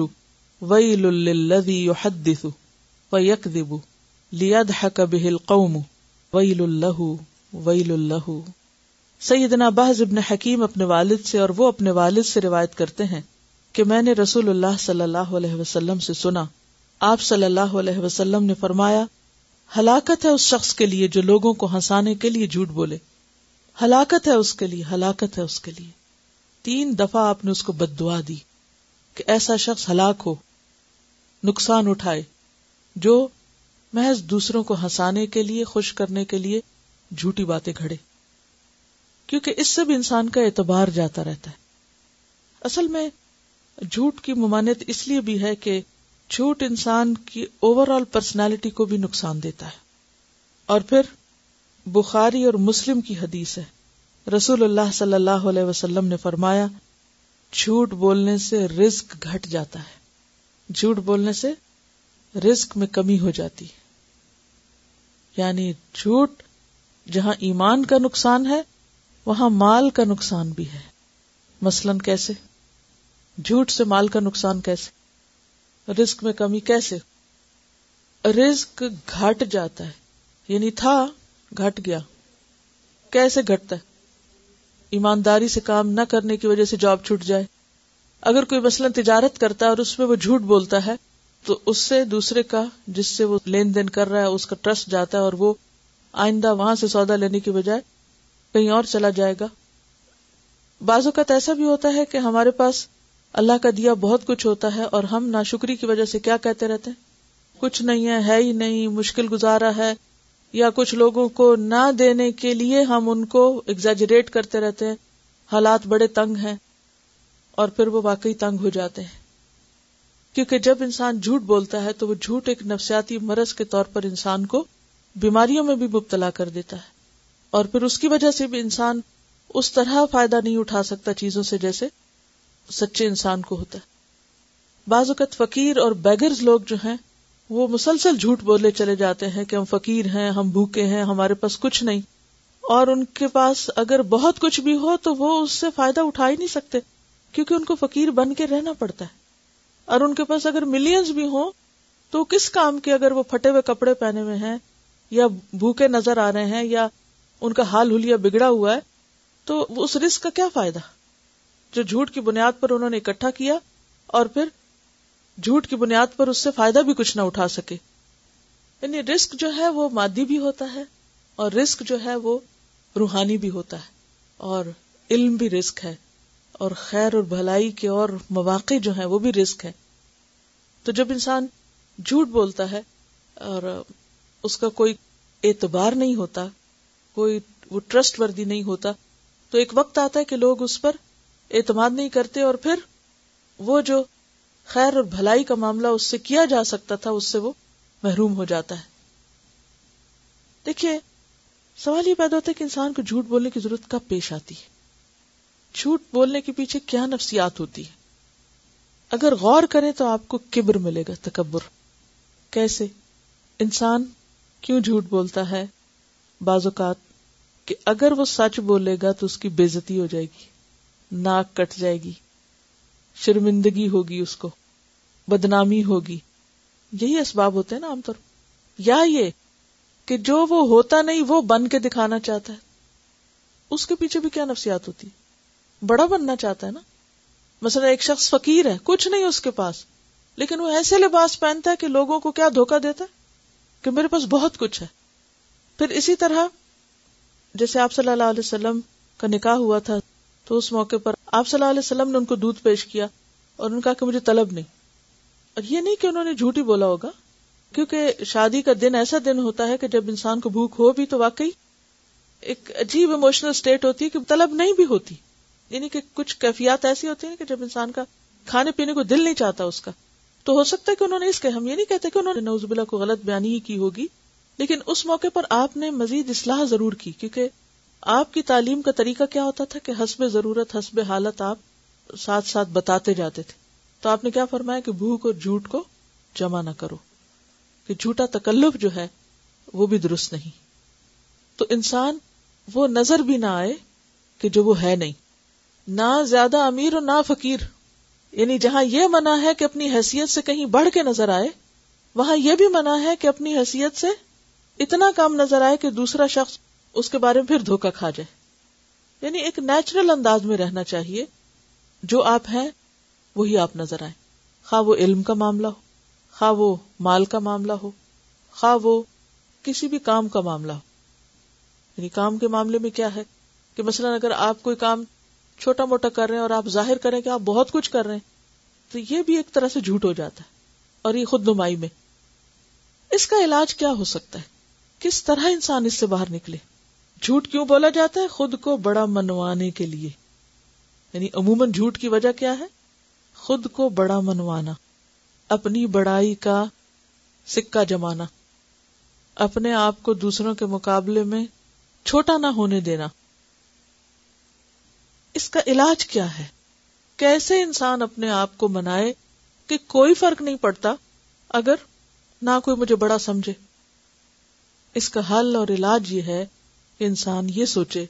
ویل للذی یحدث ویکذب لیدحک به القوم۔ ویل له ویل اللہ سیدنا بحز ابن حکیم اپنے والد سے اور وہ اپنے والد سے روایت کرتے ہیں کہ میں نے رسول اللہ صلی اللہ علیہ وسلم سے سنا۔ آپ صلی اللہ علیہ وسلم نے فرمایا، ہلاکت ہے اس شخص کے لیے جو لوگوں کو ہنسانے کے لیے جھوٹ بولے۔ ہلاکت ہے اس کے لیے، ہلاکت ہے اس کے لیے۔ تین دفعہ آپ نے اس کو بد دعا دی کہ ایسا شخص ہلاک ہو، نقصان اٹھائے، جو محض دوسروں کو ہنسانے کے لیے، خوش کرنے کے لیے جھوٹی باتیں گھڑے۔ کیونکہ اس سے بھی انسان کا اعتبار جاتا رہتا ہے۔ اصل میں جھوٹ کی ممانت اس لیے بھی ہے کہ جھوٹ انسان کی اوور آل پرسنالٹی کو بھی نقصان دیتا ہے۔ اور پھر بخاری اور مسلم کی حدیث ہے۔ رسول اللہ صلی اللہ علیہ وسلم نے فرمایا، جھوٹ بولنے سے رزق گھٹ جاتا ہے۔ جھوٹ بولنے سے رزق میں کمی ہو جاتی یعنی جھوٹ، جہاں ایمان کا نقصان ہے، وہاں مال کا نقصان بھی ہے۔ مثلاً کیسے؟ جھوٹ سے مال کا نقصان کیسے؟ رزق میں کمی کیسے؟ رزق گھٹ جاتا ہے یعنی تھا، گھٹ گیا۔ کیسے گھٹتا ہے؟ ایمانداری سے کام نہ کرنے کی وجہ سے جاب چھوٹ جائے۔ اگر کوئی مثلاً تجارت کرتا ہے اور اس میں وہ جھوٹ بولتا ہے تو اس سے دوسرے کا جس سے وہ لین دین کر رہا ہے، اس کا ٹرسٹ جاتا ہے اور وہ آئندہ وہاں سے سودا لینے کی بجائے کہیں اور چلا جائے گا۔ بعض اوقات ایسا بھی ہوتا ہے کہ ہمارے پاس اللہ کا دیا بہت کچھ ہوتا ہے اور ہم ناشکری کی وجہ سے کیا کہتے رہتے ہیں؟ کچھ نہیں ہے ہے ہی نہیں، مشکل گزارا ہے، یا کچھ لوگوں کو نہ دینے کے لیے ہم ان کو ایگزیجریٹ کرتے رہتے ہیں۔ حالات بڑے تنگ ہیں اور پھر وہ واقعی تنگ ہو جاتے ہیں۔ کیونکہ جب انسان جھوٹ بولتا ہے تو وہ جھوٹ ایک نفسیاتی مرض کے طور پر انسان کو بیماریوں میں بھی مبتلا کر دیتا ہے۔ اور پھر اس کی وجہ سے بھی انسان اس طرح فائدہ نہیں اٹھا سکتا چیزوں سے جیسے سچے انسان کو ہوتا ہے۔ بعض اوقات فقیر اور بیگرز لوگ جو ہیں، وہ مسلسل جھوٹ بولے چلے جاتے ہیں کہ ہم فقیر ہیں، ہم بھوکے ہیں، ہمارے پاس کچھ نہیں۔ اور ان کے پاس اگر بہت کچھ بھی ہو تو وہ اس سے فائدہ اٹھا ہی نہیں سکتے، کیونکہ ان کو فقیر بن کے رہنا پڑتا ہے۔ اور ان کے پاس اگر ملینز بھی ہوں، تو کس کام کے اگر وہ پھٹے ہوئے کپڑے پہنے ہوئے ہیں، یا بھوکے نظر آ رہے ہیں، یا ان کا حال ہولیا بگڑا ہوا ہے، تو اس رسک کا کیا فائدہ؟ جو جھوٹ کی بنیاد پر انہوں نے اکٹھا کیا، اور پھر جھوٹ کی بنیاد پر اس سے فائدہ بھی کچھ نہ اٹھا سکے۔ یعنی رسک جو ہے وہ مادی بھی ہوتا ہے، اور رسک جو ہے وہ روحانی بھی ہوتا ہے، اور علم بھی رسک ہے۔ اور خیر اور بھلائی کے اور مواقع جو ہیں وہ بھی رسک ہے تو جب انسان جھوٹ بولتا ہے اور اس کا کوئی اعتبار نہیں ہوتا، کوئی وہ ٹرسٹ وردی نہیں ہوتا، تو ایک وقت آتا ہے کہ لوگ اس پر اعتماد نہیں کرتے اور پھر وہ جو خیر اور بھلائی کا معاملہ اس سے کیا جا سکتا تھا، اس سے وہ محروم ہو جاتا ہے۔ دیکھیے، سوال یہ پیدا ہوتا ہے کہ انسان کو جھوٹ بولنے کی ضرورت کب پیش آتی ہے۔ جھوٹ بولنے کے پیچھے کیا نفسیات ہوتی ہے اگر غور کریں تو آپ کو کبر ملے گا، تکبر۔ کیسے؟ انسان کیوں جھوٹ بولتا ہے؟ بعض اوقات کہ اگر وہ سچ بولے گا تو اس کی بےزتی ہو جائے گی، ناک کٹ جائے گی، شرمندگی ہوگی اس کو، بدنامی ہوگی۔ یہی اسباب ہوتے ہیں نا عام طور۔ یا یہ کہ جو وہ ہوتا نہیں، وہ بن کے دکھانا چاہتا ہے۔ اس کے پیچھے بھی کیا نفسیات ہوتی بڑا بننا چاہتا ہے نا۔ مثلا ایک شخص فقیر ہے، کچھ نہیں اس کے پاس، لیکن وہ ایسے لباس پہنتا ہے کہ لوگوں کو کیا دھوکا دیتا ہے؟ کہ میرے پاس بہت کچھ ہے۔ پھر اسی طرح جیسے آپ صلی اللہ علیہ وسلم کا نکاح ہوا تھا، تو اس موقع پر آپ صلی اللہ علیہ وسلم نے ان کو دودھ پیش کیا اور ان کہا کہ مجھے طلب نہیں۔ اور یہ نہیں کہ انہوں نے جھوٹی بولا ہوگا، کیونکہ شادی کا دن ایسا دن ہوتا ہے کہ جب انسان کو بھوک ہو بھی تو واقعی ایک عجیب اموشنل اسٹیٹ ہوتی ہے کہ طلب نہیں بھی ہوتی۔ یعنی کہ کچھ کیفیات ایسی ہوتی ہیں کہ جب انسان کا کھانے پینے کو دل نہیں چاہتا اس کا، تو ہو سکتا ہے کہ انہوں نے اس کے، ہم یہ نہیں کہتے کہ انہوں نے نوز بلا کو غلط بیانی ہی کی ہوگی، لیکن اس موقع پر آپ نے مزید اصلاح ضرور کی، کیونکہ آپ کی تعلیم کا طریقہ کیا ہوتا تھا کہ حسب ضرورت، حسب حالت آپ ساتھ ساتھ بتاتے جاتے تھے۔ تو آپ نے کیا فرمایا کہ بھوک اور جھوٹ کو جمع نہ کرو، کہ جھوٹا تکلف جو ہے وہ بھی درست نہیں۔ تو انسان وہ نظر بھی نہ آئے کہ جو وہ ہے نہیں۔ نہ زیادہ امیر اور نہ فقیر۔ یعنی جہاں یہ منع ہے کہ اپنی حیثیت سے کہیں بڑھ کے نظر آئے، وہاں یہ بھی منع ہے کہ اپنی حیثیت سے اتنا کام نظر آئے کہ دوسرا شخص اس کے بارے میں پھر دھوکا کھا جائے۔ یعنی ایک نیچرل انداز میں رہنا چاہیے۔ جو آپ ہیں، وہی آپ نظر آئے خواہ وہ علم کا معاملہ ہو، خواہ وہ مال کا معاملہ ہو، خواہ وہ کسی بھی کام کا معاملہ ہو۔ یعنی کام کے معاملے میں کیا ہے؟ کہ مثلا اگر آپ کوئی کام چھوٹا موٹا کر رہے ہیں اور آپ ظاہر کریں کہ آپ بہت کچھ کر رہے ہیں، تو یہ بھی ایک طرح سے جھوٹ ہو جاتا ہے اور یہ خود نمائی میں۔ اس کا علاج کیا ہو سکتا ہے؟ کس طرح انسان اس سے باہر نکلے؟ جھوٹ کیوں بولا جاتا ہے؟ خود کو بڑا منوانے کے لیے۔ یعنی عموماً جھوٹ کی وجہ کیا ہے؟ خود کو بڑا منوانا۔ اپنی بڑائی کا سکہ جمانا۔ اپنے آپ کو دوسروں کے مقابلے میں چھوٹا نہ ہونے دینا۔ اس کا علاج کیا ہے؟ کیسے انسان اپنے آپ کو منائے کہ کوئی فرق نہیں پڑتا اگر نہ کوئی مجھے بڑا سمجھے؟ اس کا حل اور علاج یہ ہے کہ انسان یہ سوچے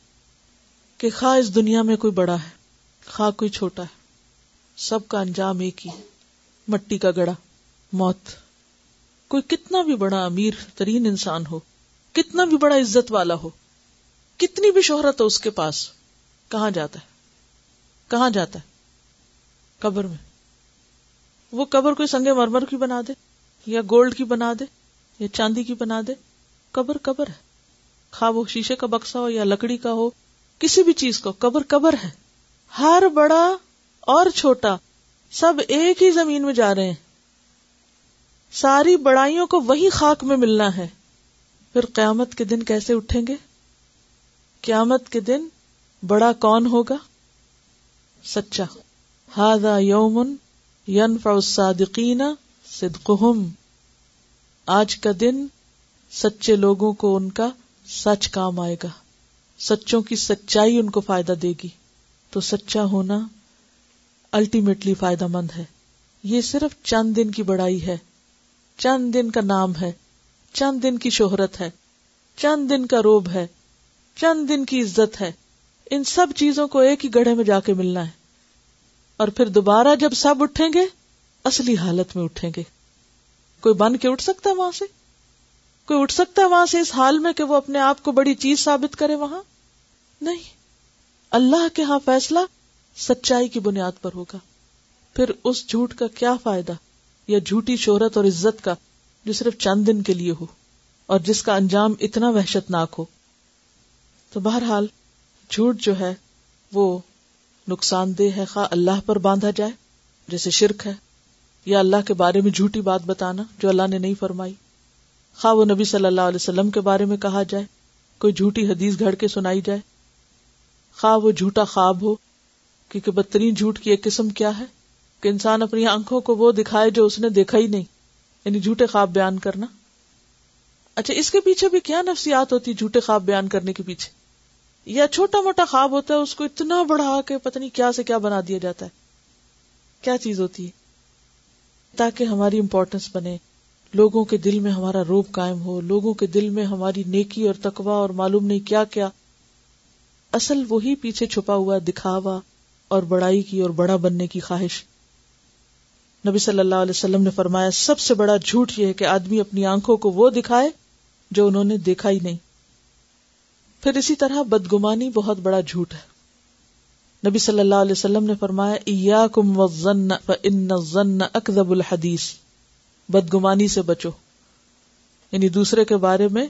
کہ خواہ اس دنیا میں کوئی بڑا ہے، خواہ کوئی چھوٹا ہے، سب کا انجام ایک ہی، مٹی کا گڑا، موت۔ کوئی کتنا بھی بڑا امیر ترین انسان ہو، کتنا بھی بڑا عزت والا ہو، کتنی بھی شہرت ہو اس کے پاس، کہاں جاتا ہے؟ کہاں جاتا ہے؟ قبر میں۔ وہ قبر کوئی سنگے مرمر کی بنا دے، یا گولڈ کی بنا دے، یا چاندی کی بنا دے۔ قبر قبر ہے۔ خواہ وہ شیشے کا بکسا ہو یا لکڑی کا ہو، کسی بھی چیز کو قبر قبر ہے۔ ہر بڑا اور چھوٹا، سب ایک ہی زمین میں جا رہے ہیں۔ ساری بڑائیوں کو وہی خاک میں ملنا ہے۔ پھر قیامت کے دن کیسے اٹھیں گے؟ قیامت کے دن بڑا کون ہوگا؟ سچا۔ ہاضا یومن ین فادقین صدقہم۔ آج کا دن سچے لوگوں کو ان کا سچ کام آئے گا۔ سچوں کی سچائی ان کو فائدہ دے گی۔ تو سچا ہونا الٹیمیٹلی فائدہ مند ہے۔ یہ صرف چند دن کی بڑائی ہے۔ چند دن کا نام ہے۔ چند دن کی شہرت ہے۔ چند دن کا روب ہے۔ چند دن کی عزت ہے۔ ان سب چیزوں کو ایک ہی گڑھے میں جا کے ملنا ہے۔ اور پھر دوبارہ جب سب اٹھیں گے، اصلی حالت میں اٹھیں گے۔ کوئی بن کے اٹھ سکتا ہے وہاں سے؟ کوئی اٹھ سکتا ہے وہاں سے اس حال میں کہ وہ اپنے آپ کو بڑی چیز ثابت کرے وہاں؟ نہیں۔ اللہ کے ہاں فیصلہ سچائی کی بنیاد پر ہوگا۔ پھر اس جھوٹ کا کیا فائدہ؟ یا جھوٹی شہرت اور عزت کا جو صرف چند دن کے لیے ہو اور جس کا انجام اتنا وحشت ناک ہو؟ تو بہرحال جھوٹ جو ہے وہ نقصان دہ ہے، خواہ اللہ پر باندھا جائے، جیسے شرک ہے، یا اللہ کے بارے میں جھوٹی بات بتانا جو اللہ نے نہیں فرمائی۔ خواہ وہ نبی صلی اللہ علیہ وسلم کے بارے میں کہا جائے، کوئی جھوٹی حدیث گھڑ کے سنائی جائے۔ خواہ وہ جھوٹا خواب ہو، کیونکہ بدترین جھوٹ کی ایک قسم کیا ہے کہ انسان اپنی آنکھوں کو وہ دکھائے جو اس نے دیکھا ہی نہیں یعنی جھوٹے خواب بیان کرنا۔ اچھا اس کے پیچھے بھی کیا نفسیات ہوتی جھوٹے خواب بیان کرنے کے پیچھے؟ یا چھوٹا موٹا خواب ہوتا ہے، اس کو اتنا بڑھا کے پتہ نہیں کیا سے کیا بنا دیا جاتا ہے۔ کیا چیز ہوتی ہے؟ تاکہ ہماری امپورٹینس بنے، لوگوں کے دل میں ہمارا روپ قائم ہو، لوگوں کے دل میں ہماری نیکی اور تقوا اور معلوم نہیں کیا کیا۔ اصل وہی پیچھے چھپا ہوا، دکھاوا اور بڑائی کی اور بڑا بننے کی خواہش۔ نبی صلی اللہ علیہ وسلم نے فرمایا، سب سے بڑا جھوٹ یہ ہے کہ آدمی اپنی آنکھوں کو وہ دکھائے جو انہوں نے دیکھا ہی نہیں۔ پھر اسی طرح بدگمانی بہت بڑا جھوٹ ہے۔ نبی صلی اللہ علیہ وسلم نے فرمایا اکذب الحدیث بدگمانی سے بچو۔ یعنی دوسرے کے بارے میں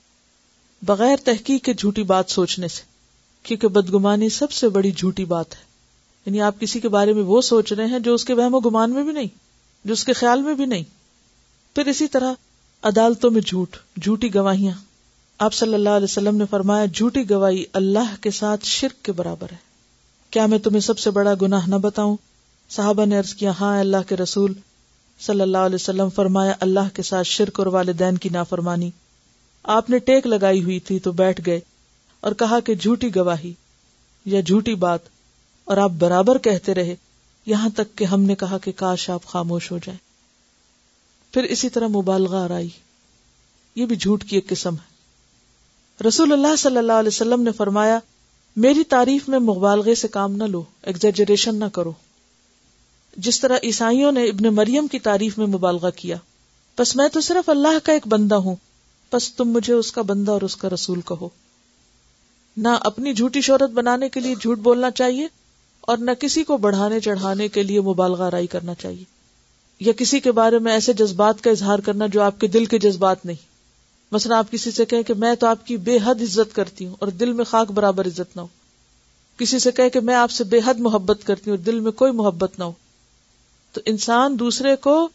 بغیر تحقیق کے جھوٹی بات سوچنے سے، کیونکہ بدگمانی سب سے بڑی جھوٹی بات ہے۔ یعنی آپ کسی کے بارے میں وہ سوچ رہے ہیں جو اس کے وہم و گمان میں بھی نہیں، جو اس کے خیال میں بھی نہیں۔ پھر اسی طرح عدالتوں میں جھوٹ، جھوٹی گواہیاں۔ آپ صلی اللہ علیہ وسلم نے فرمایا، جھوٹی گواہی اللہ کے ساتھ شرک کے برابر ہے۔ کیا میں تمہیں سب سے بڑا گناہ نہ بتاؤں؟ صحابہ نے عرض کیا ہاں اللہ کے رسول۔ صلی اللہ علیہ وسلم فرمایا، اللہ کے ساتھ شرک اور والدین کی نافرمانی۔ آپ نے ٹیک لگائی ہوئی تھی تو بیٹھ گئے اور کہا کہ جھوٹی گواہی یا جھوٹی بات اور آپ برابر کہتے رہے، یہاں تک کہ ہم نے کہا کہ کاش آپ خاموش ہو جائیں۔ پھر اسی طرح مبالغہ آرائی۔ یہ بھی جھوٹ کی ایک قسم ہے۔ رسول اللہ صلی اللہ علیہ وسلم نے فرمایا، میری تعریف میں مبالغے سے کام نہ لو ایگزیجریشن نہ کرو۔ جس طرح عیسائیوں نے ابن مریم کی تعریف میں مبالغہ کیا بس میں تو صرف اللہ کا ایک بندہ ہوں بس تم مجھے اس کا بندہ اور اس کا رسول کہو۔ نہ اپنی جھوٹی شہرت بنانے کے لیے جھوٹ بولنا چاہیے، اور نہ کسی کو بڑھانے چڑھانے کے لیے مبالغہ رائی کرنا چاہیے۔ یا کسی کے بارے میں ایسے جذبات کا اظہار کرنا جو آپ کے دل کے جذبات نہیں۔ مثلا آپ کسی سے کہیں کہ میں تو آپ کی بے حد عزت کرتی ہوں اور دل میں خاک برابر عزت نہ ہو۔ کسی سے کہے کہ میں آپ سے بے حد محبت کرتی ہوں اور دل میں کوئی محبت نہ ہو۔ تو انسان دوسرے کو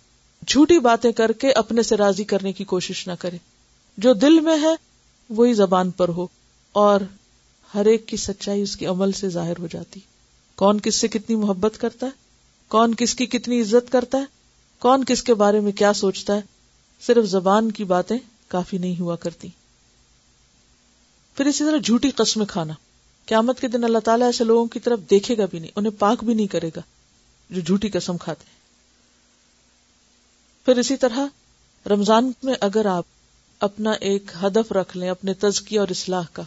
جھوٹی باتیں کر کے اپنے سے راضی کرنے کی کوشش نہ کرے۔ جو دل میں ہے، وہی زبان پر ہو اور ہر ایک کی سچائی اس کے عمل سے ظاہر ہو جاتی۔ کون کس سے کتنی محبت کرتا ہے؟ کون کس کی کتنی عزت کرتا ہے؟ کون کس کے بارے میں کیا سوچتا ہے؟ صرف زبان کی باتیں کافی نہیں ہوا کرتی۔ پھر اسی طرح جھوٹی قسم کھانا۔ قیامت کے دن اللہ تعالیٰ ایسے لوگوں کی طرف دیکھے گا بھی نہیں، انہیں پاک بھی نہیں کرے گا جو جھوٹی قسم کھاتے ہیں۔ پھر اسی طرح رمضان میں اگر آپ اپنا ایک ہدف رکھ لیں، اپنے تزکی اور اصلاح کا،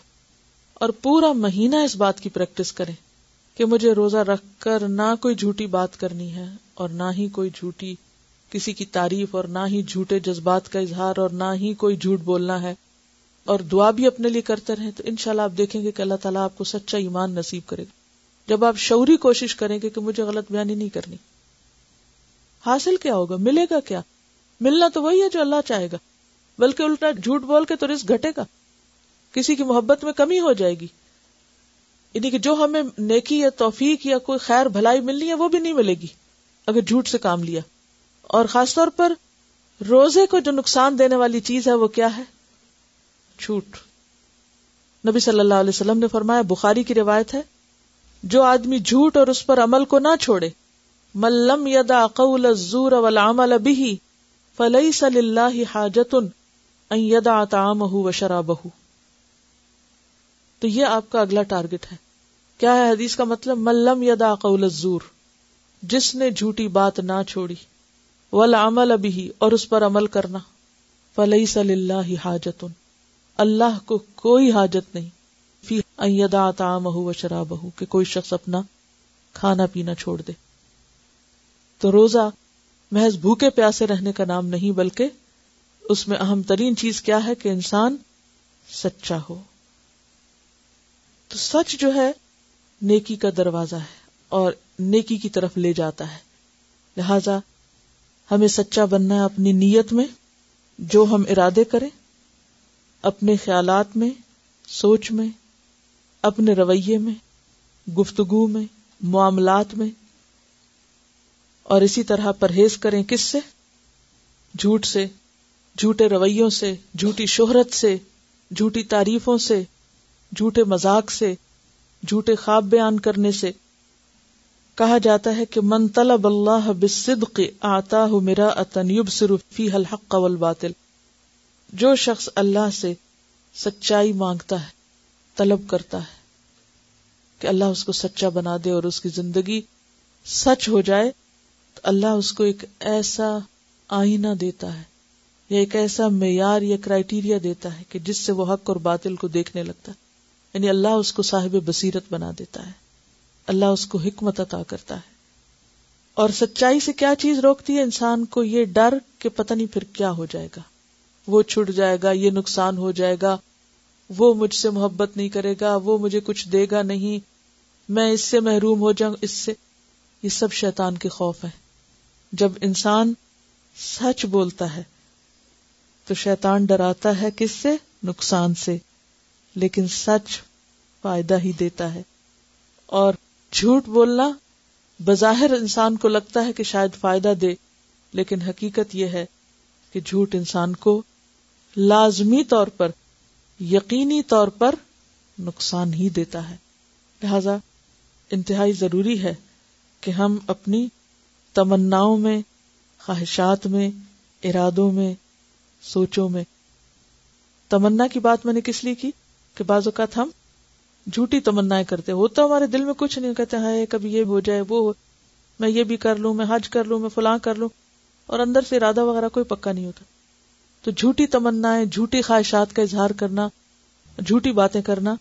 اور پورا مہینہ اس بات کی پریکٹس کریں کہ مجھے روزہ رکھ کر نہ کوئی جھوٹی بات کرنی ہے اور نہ ہی کوئی جھوٹی کسی کی تعریف اور نہ ہی جھوٹے جذبات کا اظہار اور نہ ہی کوئی جھوٹ بولنا ہے اور دعا بھی اپنے لیے کرتے رہیں تو انشاءاللہ آپ دیکھیں گے کہ اللہ تعالیٰ آپ کو سچا ایمان نصیب کرے گا۔ جب آپ شعوری کوشش کریں گے کہ مجھے غلط بیانی نہیں کرنی۔ حاصل کیا ہوگا؟ ملے گا کیا؟ ملنا تو وہی ہے جو اللہ چاہے گا۔ بلکہ الٹا جھوٹ بول کے تو رسک گھٹے گا۔ کسی کی محبت میں کمی ہو جائے گی۔ یعنی کہ جو ہمیں نیکی یا توفیق یا کوئی خیر بھلائی ملنی ہے وہ بھی نہیں ملے گی۔ اگر جھوٹ سے کام لیا۔ اور خاص طور پر روزے کو جو نقصان دینے والی چیز ہے وہ کیا ہے؟ جھوٹ۔ نبی صلی اللہ علیہ وسلم نے فرمایا، بخاری کی روایت ہے، جو آدمی جھوٹ اور اس پر عمل کو نہ چھوڑے ملم یدا قول الزور والعمل به فليس لله حاجت ان يدع طعامه وشرابه تو یہ آپ کا اگلا ٹارگٹ ہے۔ کیا ہے حدیث کا مطلب؟ ملم یدا قول الزور، جس نے جھوٹی بات نہ چھوڑی۔ والعمل به، اور اس پر عمل کرنا۔ فليس لله حاجت۔ اللہ کو کوئی حاجت نہیں۔ فی ایدا تامہ و شرابہ کہ کوئی شخص اپنا کھانا پینا چھوڑ دے۔ تو روزہ محض بھوکے پیاسے رہنے کا نام نہیں، بلکہ اس میں اہم ترین چیز کیا ہے کہ انسان سچا ہو۔ تو سچ جو ہے، نیکی کا دروازہ ہے اور نیکی کی طرف لے جاتا ہے۔ لہذا ہمیں سچا بننا ہے اپنی نیت میں، جو ہم ارادے کریں، اپنے خیالات میں، سوچ میں، اپنے رویے میں، گفتگو میں، معاملات میں۔ اور اسی طرح پرہیز کریں کس سے؟ جھوٹ سے، جھوٹے رویوں سے، جھوٹی شہرت سے، جھوٹی تعریفوں سے، جھوٹے مذاق سے، جھوٹے خواب بیان کرنے سے۔ کہا جاتا ہے کہ من طلب اللہ بالصدق آتا ہوں میرا اتنیب الحق والباطل۔ جو شخص اللہ سے سچائی مانگتا ہے، طلب کرتا ہے کہ اللہ اس کو سچا بنا دے اور اس کی زندگی سچ ہو جائے، تو اللہ اس کو ایک ایسا آئینہ دیتا ہے، یا ایک ایسا معیار یا کرائٹیریا دیتا ہے کہ جس سے وہ حق اور باطل کو دیکھنے لگتا ہے۔ یعنی اللہ اس کو صاحب بصیرت بنا دیتا ہے۔ اللہ اس کو حکمت عطا کرتا ہے۔ اور سچائی سے کیا چیز روکتی ہے؟ انسان کو یہ ڈر کہ پتہ نہیں پھر کیا ہو جائے گا۔ وہ چھٹ جائے گا، یہ نقصان ہو جائے گا۔ وہ مجھ سے محبت نہیں کرے گا، وہ مجھے کچھ دے گا نہیں۔ میں اس سے محروم ہو جاؤں، اس سے۔ یہ سب شیطان کے خوف ہے جب انسان سچ بولتا ہے، تو شیطان ڈراتا ہے کس سے؟ نقصان سے۔ لیکن سچ فائدہ ہی دیتا ہے۔ اور جھوٹ بولنا بظاہر انسان کو لگتا ہے کہ شاید فائدہ دے، لیکن حقیقت یہ ہے کہ جھوٹ انسان کو لازمی طور پر، یقینی طور پر نقصان ہی دیتا ہے۔ لہذا انتہائی ضروری ہے کہ ہم اپنی تمناؤں میں، خواہشات میں، ارادوں میں، سوچوں میں، تمنا کی بات میں نے کس لیے کی؟ کہ بعض اوقات ہم جھوٹی تمنا کرتے ہوتا ہمارے دل میں کچھ نہیں، کہتے ہیں کبھی یہ ہو جائے، وہ ہو۔ میں یہ بھی کر لوں، میں حج کر لوں، میں فلاں کر لوں۔ اور اندر سے ارادہ وغیرہ کوئی پکا نہیں ہوتا۔ تو جھوٹی تمنا جھوٹی خواہشات کا اظہار کرنا، جھوٹی باتیں کرنا،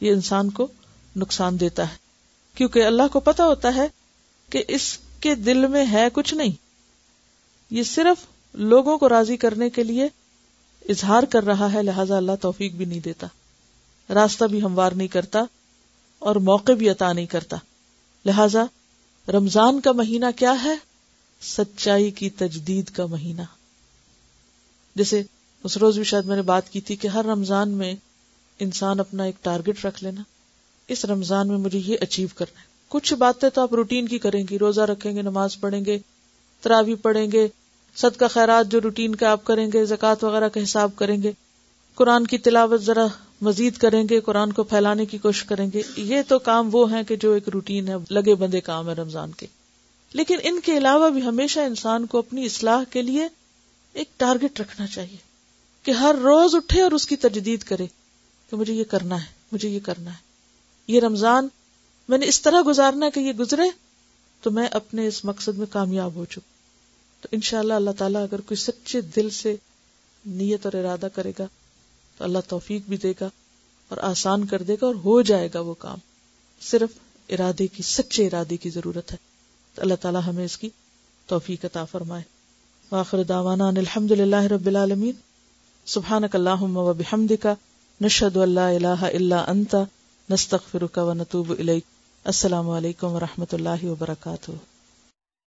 یہ انسان کو نقصان دیتا ہے۔ کیونکہ اللہ کو پتا ہوتا ہے کہ اس کے دل میں ہے کچھ نہیں۔ یہ صرف لوگوں کو راضی کرنے کے لیے اظہار کر رہا ہے، لہذا اللہ توفیق بھی نہیں دیتا۔ راستہ بھی ہموار نہیں کرتا اور موقع بھی عطا نہیں کرتا۔ لہذا رمضان کا مہینہ کیا ہے؟ سچائی کی تجدید کا مہینہ۔ جیسے اس روز بھی شاید میں نے بات کی تھی کہ ہر رمضان میں انسان اپنا ایک ٹارگٹ رکھ لینا۔ اس رمضان میں مجھے یہ اچیو کرنا ہے۔ کچھ باتیں تو آپ روٹین کی کریں گی۔ روزہ رکھیں گے، نماز پڑھیں گے تراوی پڑھیں گے، صدقہ کا خیرات جو روٹین کا آپ کریں گے، زکوٰۃ وغیرہ کا حساب کریں گے۔ قرآن کی تلاوت ذرا مزید کریں گے، قرآن کو پھیلانے کی کوشش کریں گے۔ یہ تو کام وہ ہیں کہ جو ایک روٹین ہے، لگے بندے کام ہے رمضان کے۔ لیکن ان کے علاوہ بھی ہمیشہ انسان کو اپنی اصلاح کے لیے ایک ٹارگٹ رکھنا چاہیے کہ ہر روز اٹھے اور اس کی تجدید کرے کہ مجھے یہ کرنا ہے، مجھے یہ کرنا ہے۔ یہ رمضان میں نے اس طرح گزارنا ہے کہ یہ گزرے تو میں اپنے اس مقصد میں کامیاب ہو چکا تو ان شاء اللہ اللہ تعالیٰ اگر کوئی سچے دل سے نیت اور ارادہ کرے گا تو اللہ توفیق بھی دے گا اور آسان کر دے گا اور ہو جائے گا وہ کام۔ صرف ارادے کی، سچے ارادے کی ضرورت ہے۔ تو اللہ تعالیٰ ہمیں اس کی توفیق عطا فرمائے۔ واخر دعوانا ان الحمد للہ رب العالمین۔ سبحانک اللہم و بحمدک۔ نشہد اللہ الہ الا انت۔ نستغفرک و نتوب الیک۔ السلام علیکم و رحمۃ اللہ وبرکاتہ۔